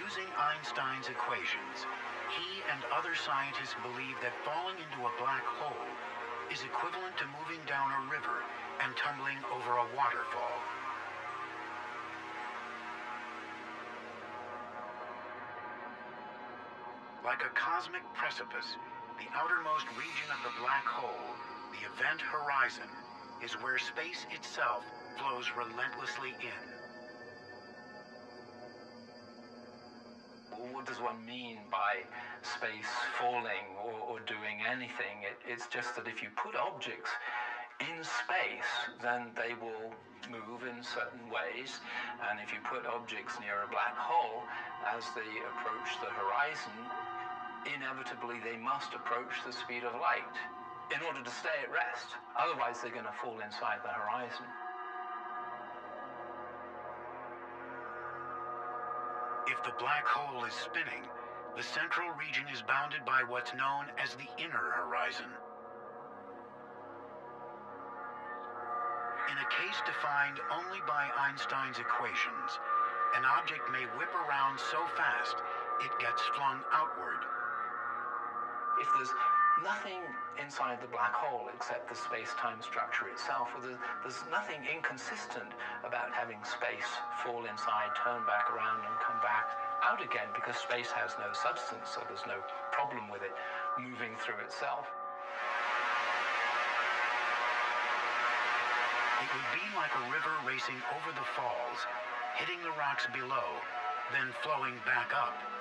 Using Einstein's equations, he and other scientists believe that falling into a black hole is equivalent to moving down a river and tumbling over a waterfall. Like a cosmic precipice, the outermost region of the black hole, the event horizon, is where space itself flows relentlessly in. Does one mean by space falling or, or doing anything? It, it's just that if you put objects in space, then they will move in certain ways. And if you put objects near a black hole, as they approach the horizon, inevitably they must approach the speed of light in order to stay at rest. Otherwise, they're going to fall inside the horizon. The black hole is spinning, the central region is bounded by what's known as the inner horizon. In a case defined only by Einstein's equations, an object may whip around so fast it gets flung outward. If there's nothing inside the black hole except the space-time structure itself, there's nothing inconsistent about having space fall inside, turn back around, and come back out again because space has no substance, so there's no problem with it moving through itself. It would be like a river racing over the falls, hitting the rocks below, then flowing back up.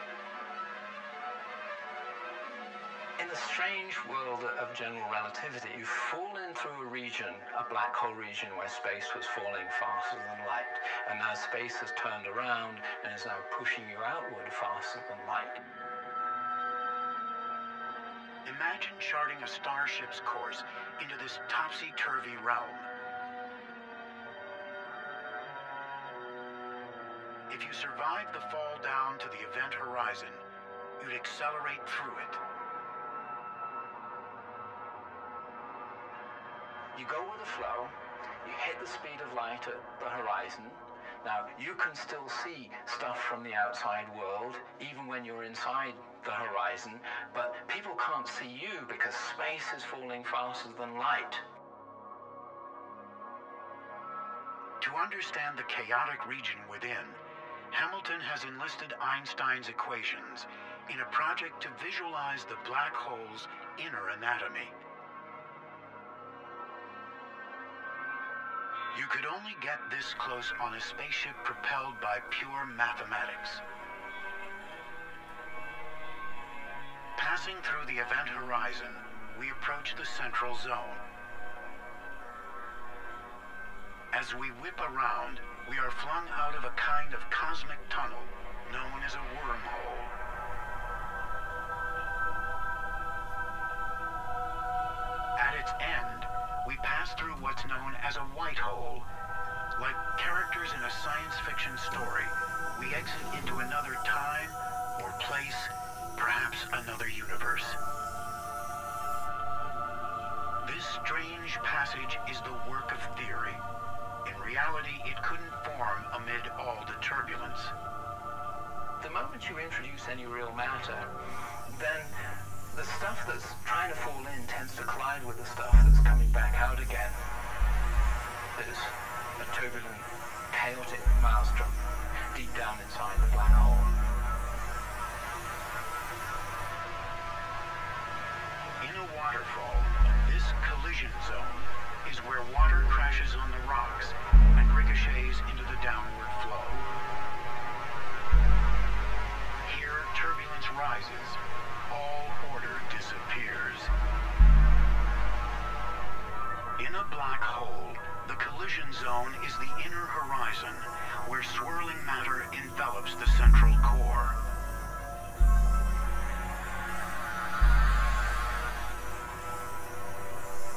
In the strange world of general relativity, you fall in through a region, a black hole region, where space was falling faster than light. And now space has turned around and is now pushing you outward faster than light. Imagine charting a starship's course into this topsy-turvy realm. If you survive the fall down to the event horizon, you'd accelerate through it. You go with the flow, you hit the speed of light at the horizon. Now, you can still see stuff from the outside world, even when you're inside the horizon, but people can't see you because space is falling faster than light. To understand the chaotic region within, Hamilton has enlisted Einstein's equations in a project to visualize the black hole's inner anatomy. You could only get this close on a spaceship propelled by pure mathematics. Passing through the event horizon, we approach the central zone. As we whip around, we are flung out of a kind of cosmic tunnel known as a wormhole. Pass through what's known as a white hole. Like characters in a science fiction story, we exit into another time or place, perhaps another universe. This strange passage is the work of theory. In reality, it couldn't form amid all the turbulence. The moment you introduce any real matter, then the stuff that's trying to fall in tends to collide with the stuff that's coming back out again. There's a turbulent, chaotic maelstrom deep down inside the black hole. In a waterfall, this collision zone is where water crashes on the rocks and ricochets into the downward flow. Here, turbulence rises, In a black hole, the collision zone is the inner horizon, where swirling matter envelops the central core.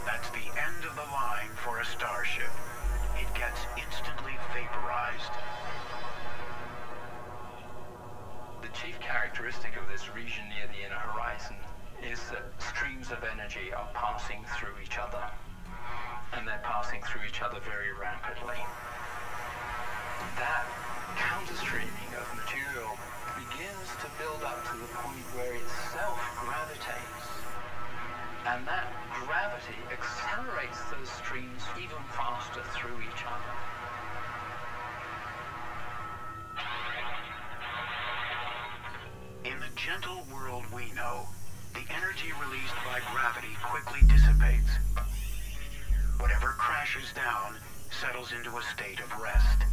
That's the end of the line for a starship. It gets instantly vaporized. The chief characteristic of this region near the inner horizon is that streams of energy are passing through each other. And they're passing through each other very rapidly. That counterstreaming of material begins to build up to the point where it self-gravitates. And that gravity accelerates those streams even faster through each other. In the gentle world we know, the energy released by gravity quickly dissipates. Whatever crashes down settles into a state of rest.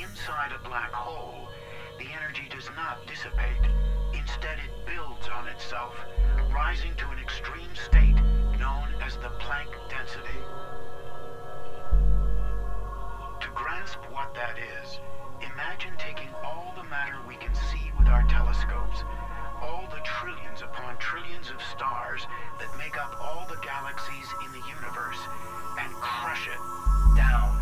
Inside a black hole, the energy does not dissipate. Instead, it builds on itself, rising to an extreme state known as the Planck density. To grasp what that is, imagine taking all the matter we can see with our telescopes, all the trillions upon trillions of stars that make up all the galaxies in the universe, and crush it down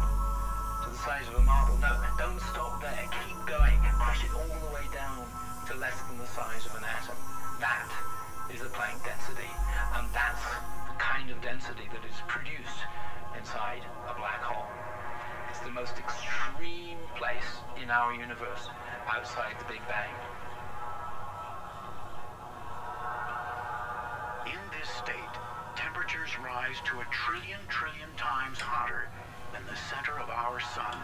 to the size of a marble. No, don't stop there. Keep going. Crush it all the way down to less than the size of an atom. That is the Planck density. And that's the kind of density that is produced inside a black hole. It's the most extreme place in our universe outside the Big Bang. In this state, temperatures rise to a trillion trillion times hotter than the center of our sun.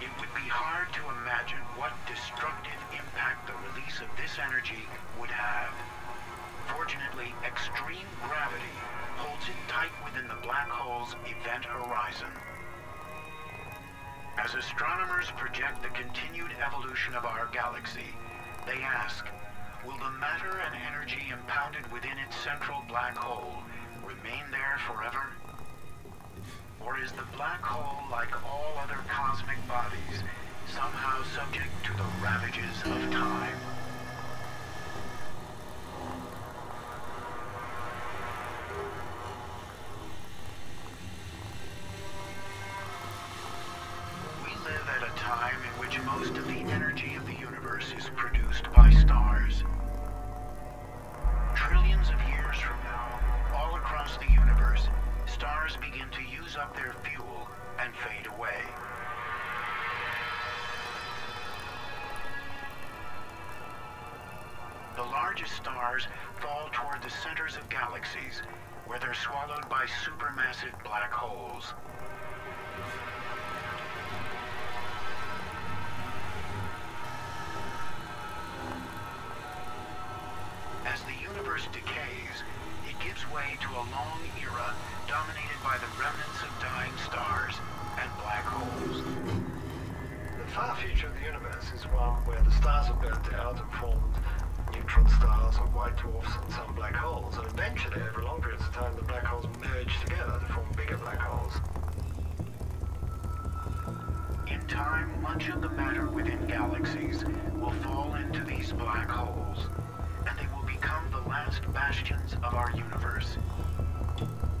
It would be hard to imagine what destructive impact the release of this energy would have. Fortunately, extreme gravity holds it tight within the black hole's event horizon. As astronomers project the continued evolution of our galaxy, they ask, will the matter and energy impounded within its central black hole remain there forever? Or is the black hole, like all other cosmic bodies, somehow subject to the ravages of time? Which most of the energy of the universe is produced by stars. Trillions of years from now, all across the universe, stars begin to use up their fuel and fade away. The largest stars fall toward the centers of galaxies, where they're swallowed by supermassive black holes. Universe decays, it gives way to a long era dominated by the remnants of dying stars and black holes. The far future of the universe is one where the stars have burnt out and formed neutron stars or white dwarfs and some black holes, and eventually, over long periods of time, the black holes merge together to form bigger black holes. In time, much of the matter within galaxies will fall into these black holes, become the last bastions of our universe.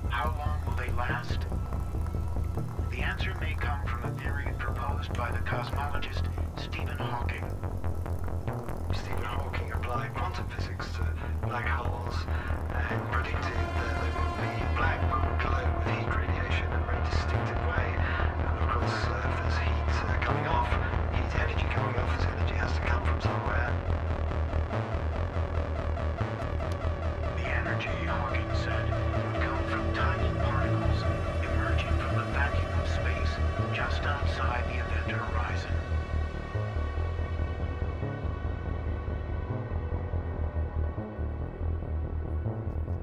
How long will they last? The answer may come from a theory proposed by the cosmologist Stephen Hawking. Stephen Hawking applied quantum physics to black holes and predicted that they would be black glow with heat radiation in a very distinctive way. And of course, uh, if there's heat uh, coming off, heat energy coming off, this energy has to come from somewhere. Energy, Hawking said, would come from tiny particles emerging from the vacuum of space just outside the event horizon.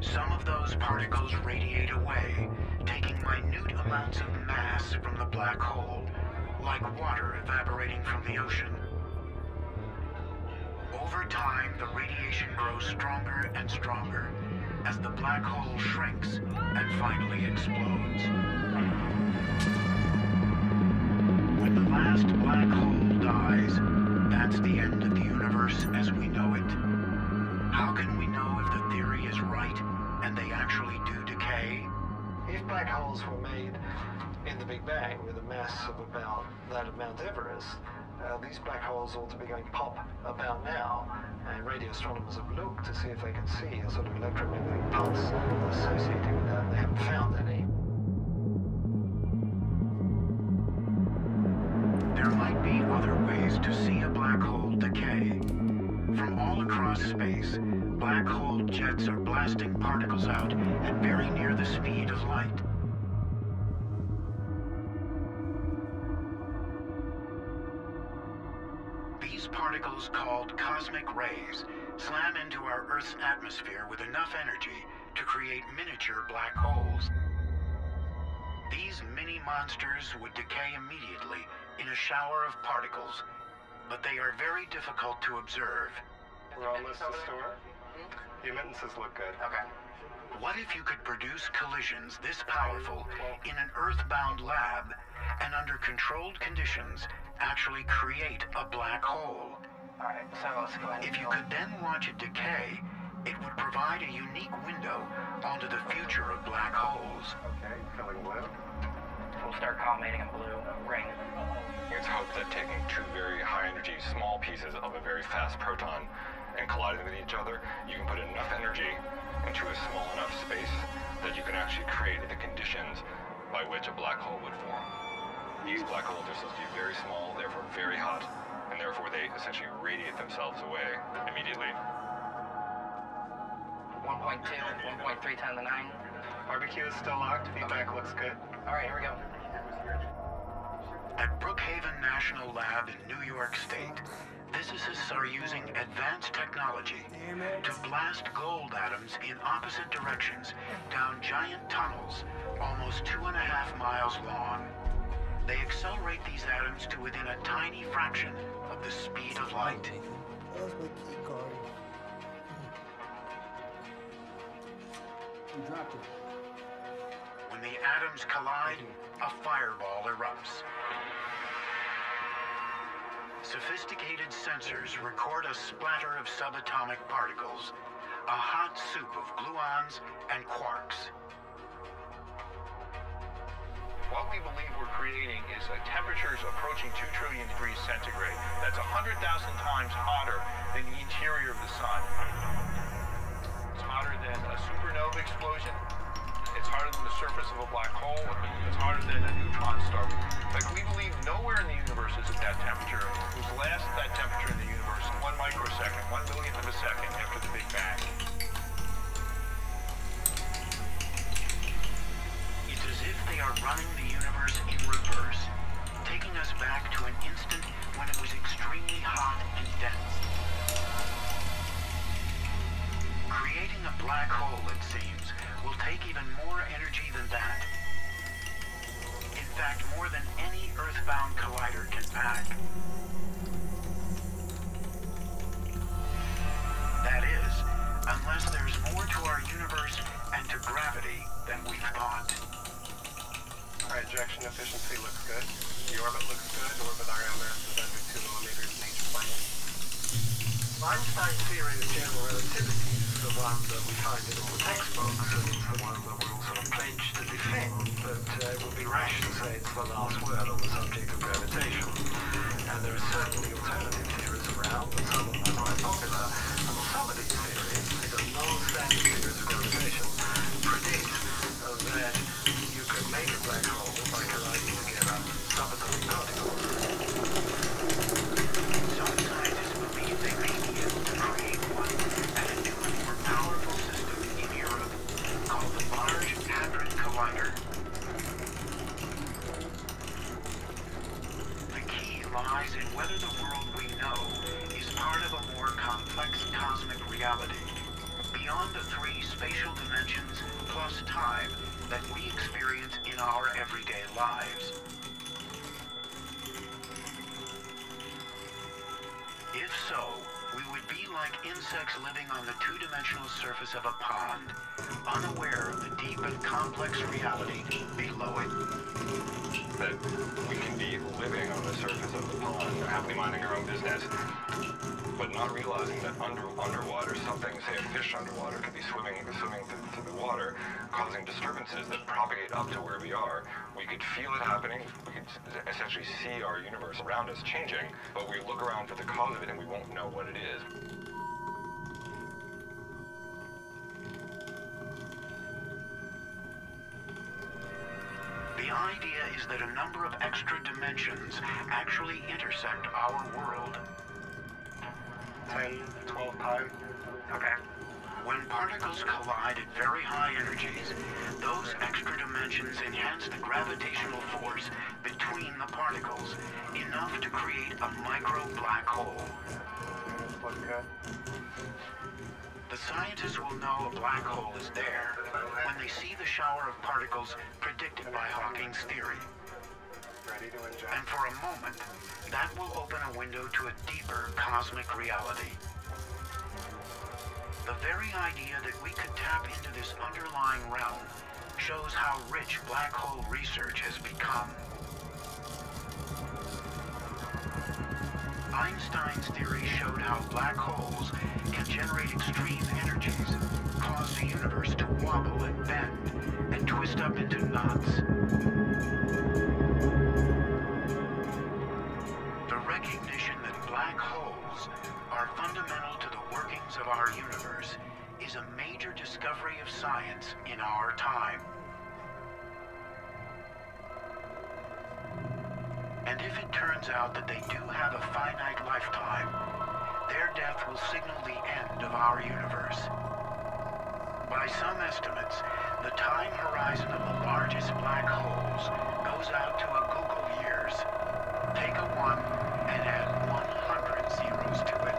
Some of those particles radiate away, taking minute amounts of mass from the black hole, like water evaporating from the ocean. Over time, the radiation grows stronger and stronger as the black hole shrinks and finally explodes. When the last black hole dies, that's the end of the universe as we know it. How can we know if the theory is right and they actually do decay? If black holes were made in the Big Bang with a mass of about that of Mount Everest, uh, these black holes ought to be going pop about now. And radio astronomers have looked to see if they can see a sort of electromagnetic pulse associated with that, they haven't found any. There might be other ways to see a black hole decay. From all across space, black hole jets are blasting particles out at very near the speed of light. Particles, called cosmic rays, slam into our Earth's atmosphere with enough energy to create miniature black holes. These mini monsters would decay immediately in a shower of particles, but they are very difficult to observe. We're almost to store. Mm-hmm. The emittances look good. Okay. What if you could produce collisions this powerful in an earthbound lab and under controlled conditions actually create a black hole? Alright, so let's go ahead. If you could then watch it decay, it would provide a unique window onto the future of black holes. Okay, filling blue. We'll start collimating in blue. Ring. It's hoped that taking two very high energy small pieces of a very fast proton and colliding with each other, you can put enough energy into a small enough space that you can actually create the conditions by which a black hole would form. These black holes are supposed to be very small, therefore very hot, and therefore they essentially radiate themselves away immediately. 1.2, 1.3 10 to the 9. Barbecue is still locked. Feedback looks good. All right, here we go. At Brookhaven National Lab in New York State, physicists are using advanced technology to blast gold atoms in opposite directions down giant tunnels almost two and a half miles long. They accelerate these atoms to within a tiny fraction of the speed of light. My key card. You dropped it. When the atoms collide, a fireball erupts. Sophisticated sensors record a splatter of subatomic particles, a hot soup of gluons and quarks. What we believe we're creating is a temperatures approaching 2 trillion degrees centigrade. That's 100,000 times hotter than the interior of the sun. It's hotter than a supernova explosion. It's hotter than the surface of a black hole. It's hotter than a neutron star. Like we believe nowhere in the universe is at that temperature. It was last at that temperature in the universe, one microsecond, one millionth of a second after the Big Bang. It's as if they are running the universe in reverse, taking us back to an instant when it was extremely hot and dense. Creating a black hole, it seems, will take even more energy than that. In fact, more than any Earthbound collider can pack. Efficiency looks good. The orbit looks good. Orbit mass is under 2 millimeters in each plane. Einstein's theory of general relativity is the one that we find in all the textbooks, and it's the one that we're all sort pledged to defend, but uh, it would be rash to say it's the last word on the subject of gravitation. And there are certainly alternative theories around, and some of them are quite popular, causing disturbances that propagate up to where we are. We could feel it happening. We could essentially see our universe around us changing, but we look around for the cause of it and we won't know what it is. The idea is that a number of extra dimensions actually intersect our world. 10, 12 pi. Okay. When particles collide at very high energies, those extra dimensions enhance the gravitational force between the particles enough to create a micro black hole. The scientists will know a black hole is there when they see the shower of particles predicted by Hawking's theory. And for a moment, that will open a window to a deeper cosmic reality. The very idea that we could tap into this underlying realm shows how rich black hole research has become. Einstein's theory showed how black holes can generate extreme energies, cause the universe to wobble and bend, and twist up into knots. The recognition that black holes are fundamental to the workings of our universe is a major discovery of science in our time. And if it turns out that they do have a finite lifetime, their death will signal the end of our universe. By some estimates, the time horizon of the largest black holes goes out to a googol years. Take a 1 and add 100 zeros to it.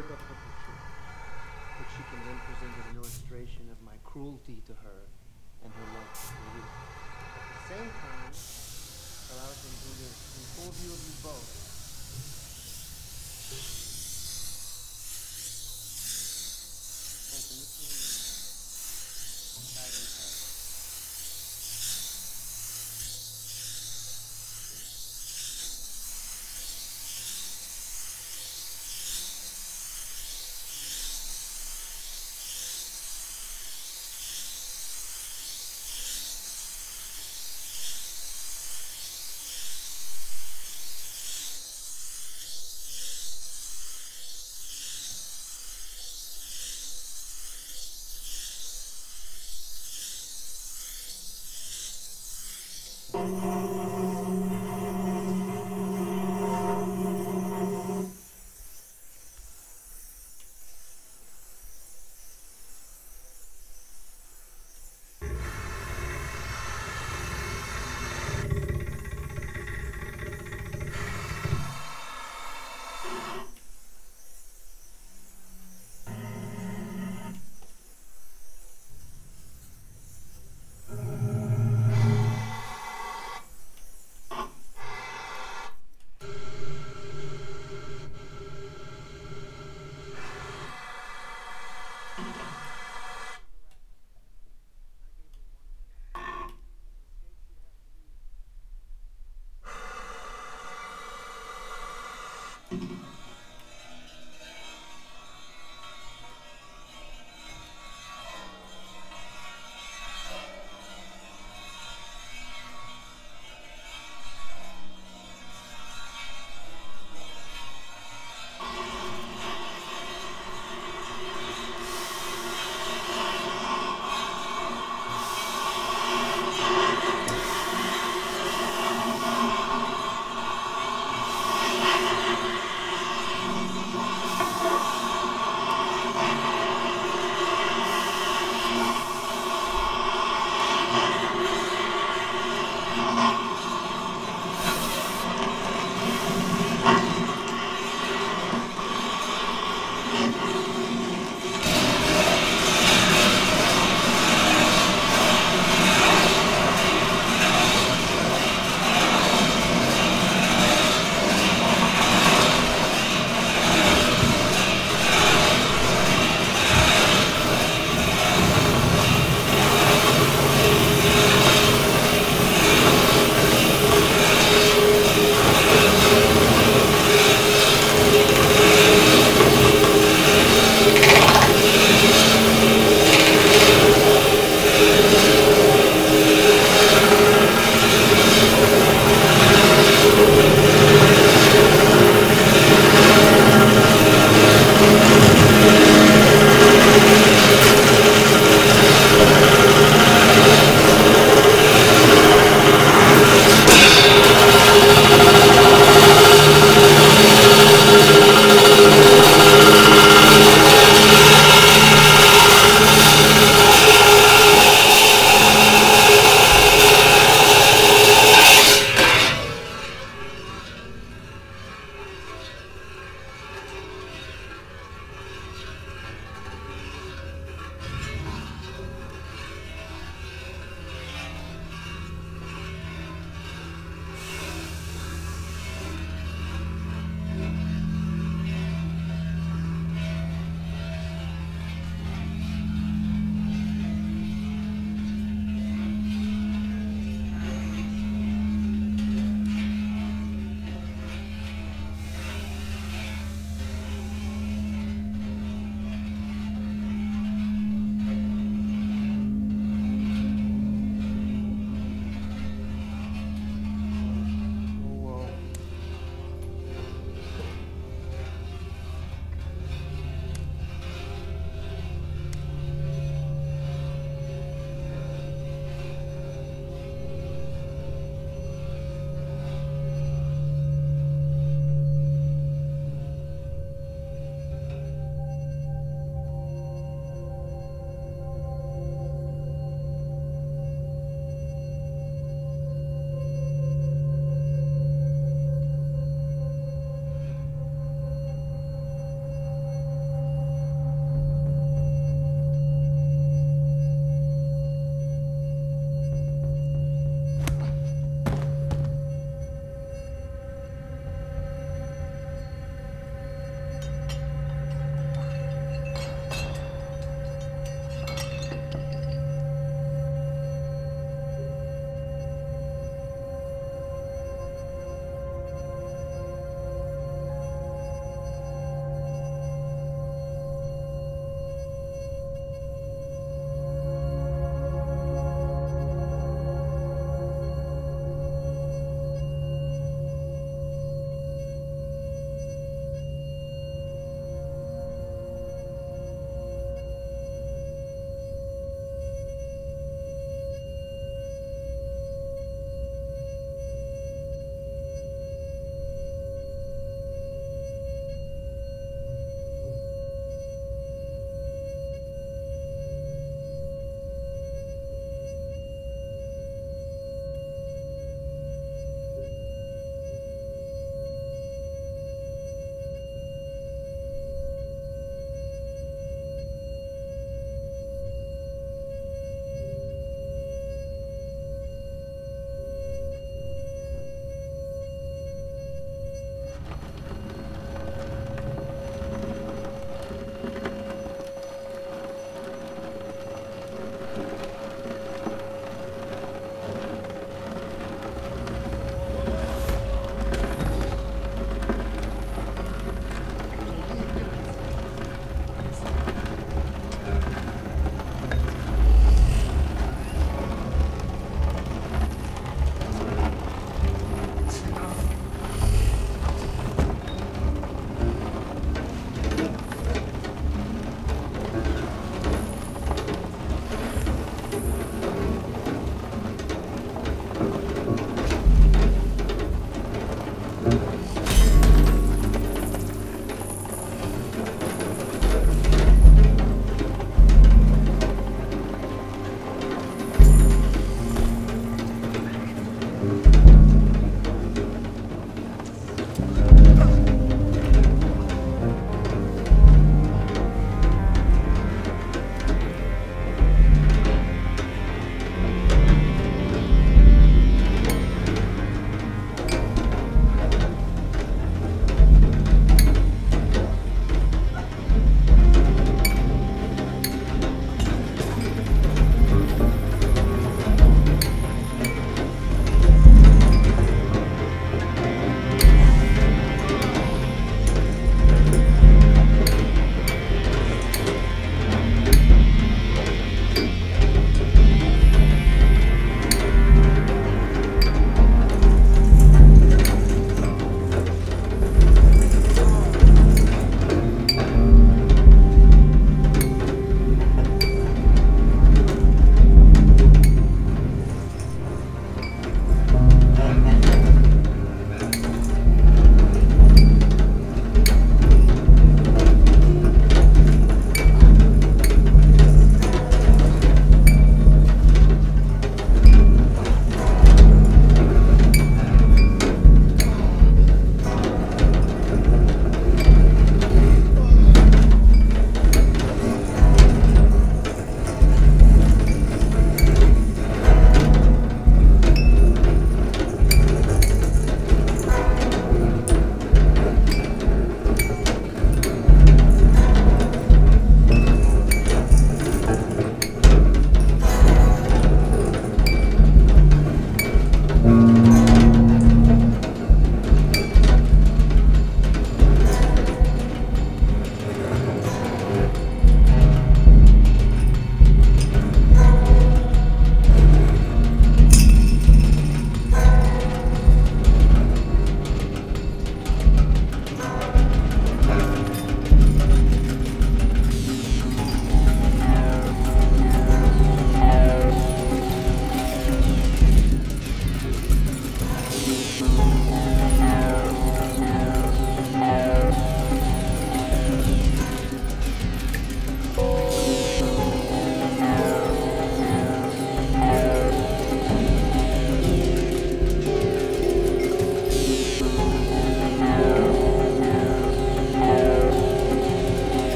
Rip up her picture, which she can then present an illustration of my cruelty to her and her love for you. At the same time, allow us to this in full view of you both.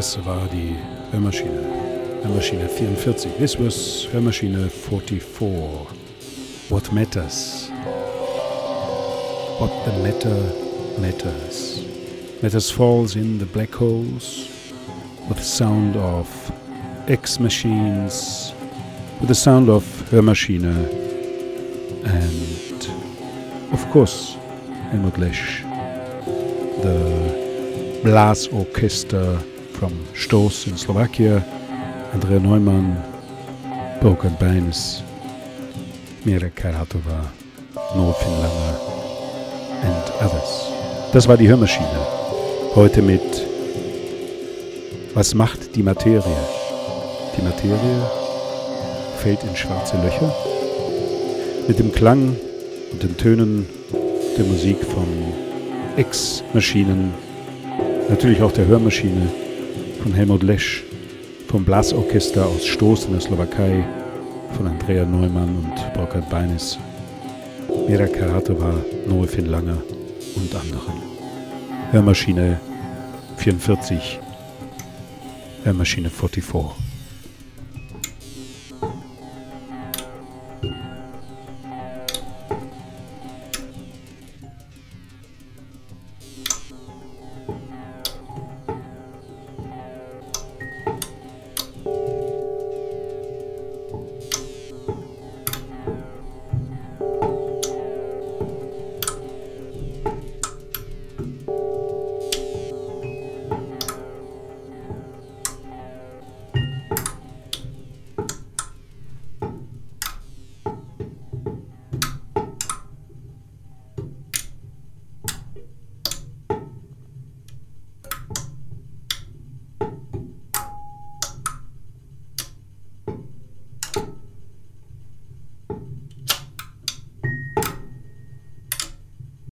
Das war die Hörmaschine. Hörmaschine 44. This was Hörmaschine 44. What matters? What the matter matters. Matters falls in the black holes with the sound of X machines, with the sound of Hörmaschine, and of course, Helmut Lesch, the Blas Orchestra from Stoß in Slovakia, Andrea Neumann, Broken Baines, Mira Karatova, Noel Finlanger and others. Das war die Hörmaschine. Heute mit Was macht die Materie? Die Materie fällt in schwarze Löcher. Mit dem Klang und den Tönen der Musik von Ex-Maschinen, natürlich auch der Hörmaschine von Helmut Lesch, vom Blasorchester aus Stoß in der Slowakei, von Andrea Neumann und Burkhard Beinis, Mira Karatova, Noe Finlanger und anderen. Hörmaschine 44, Hörmaschine 44.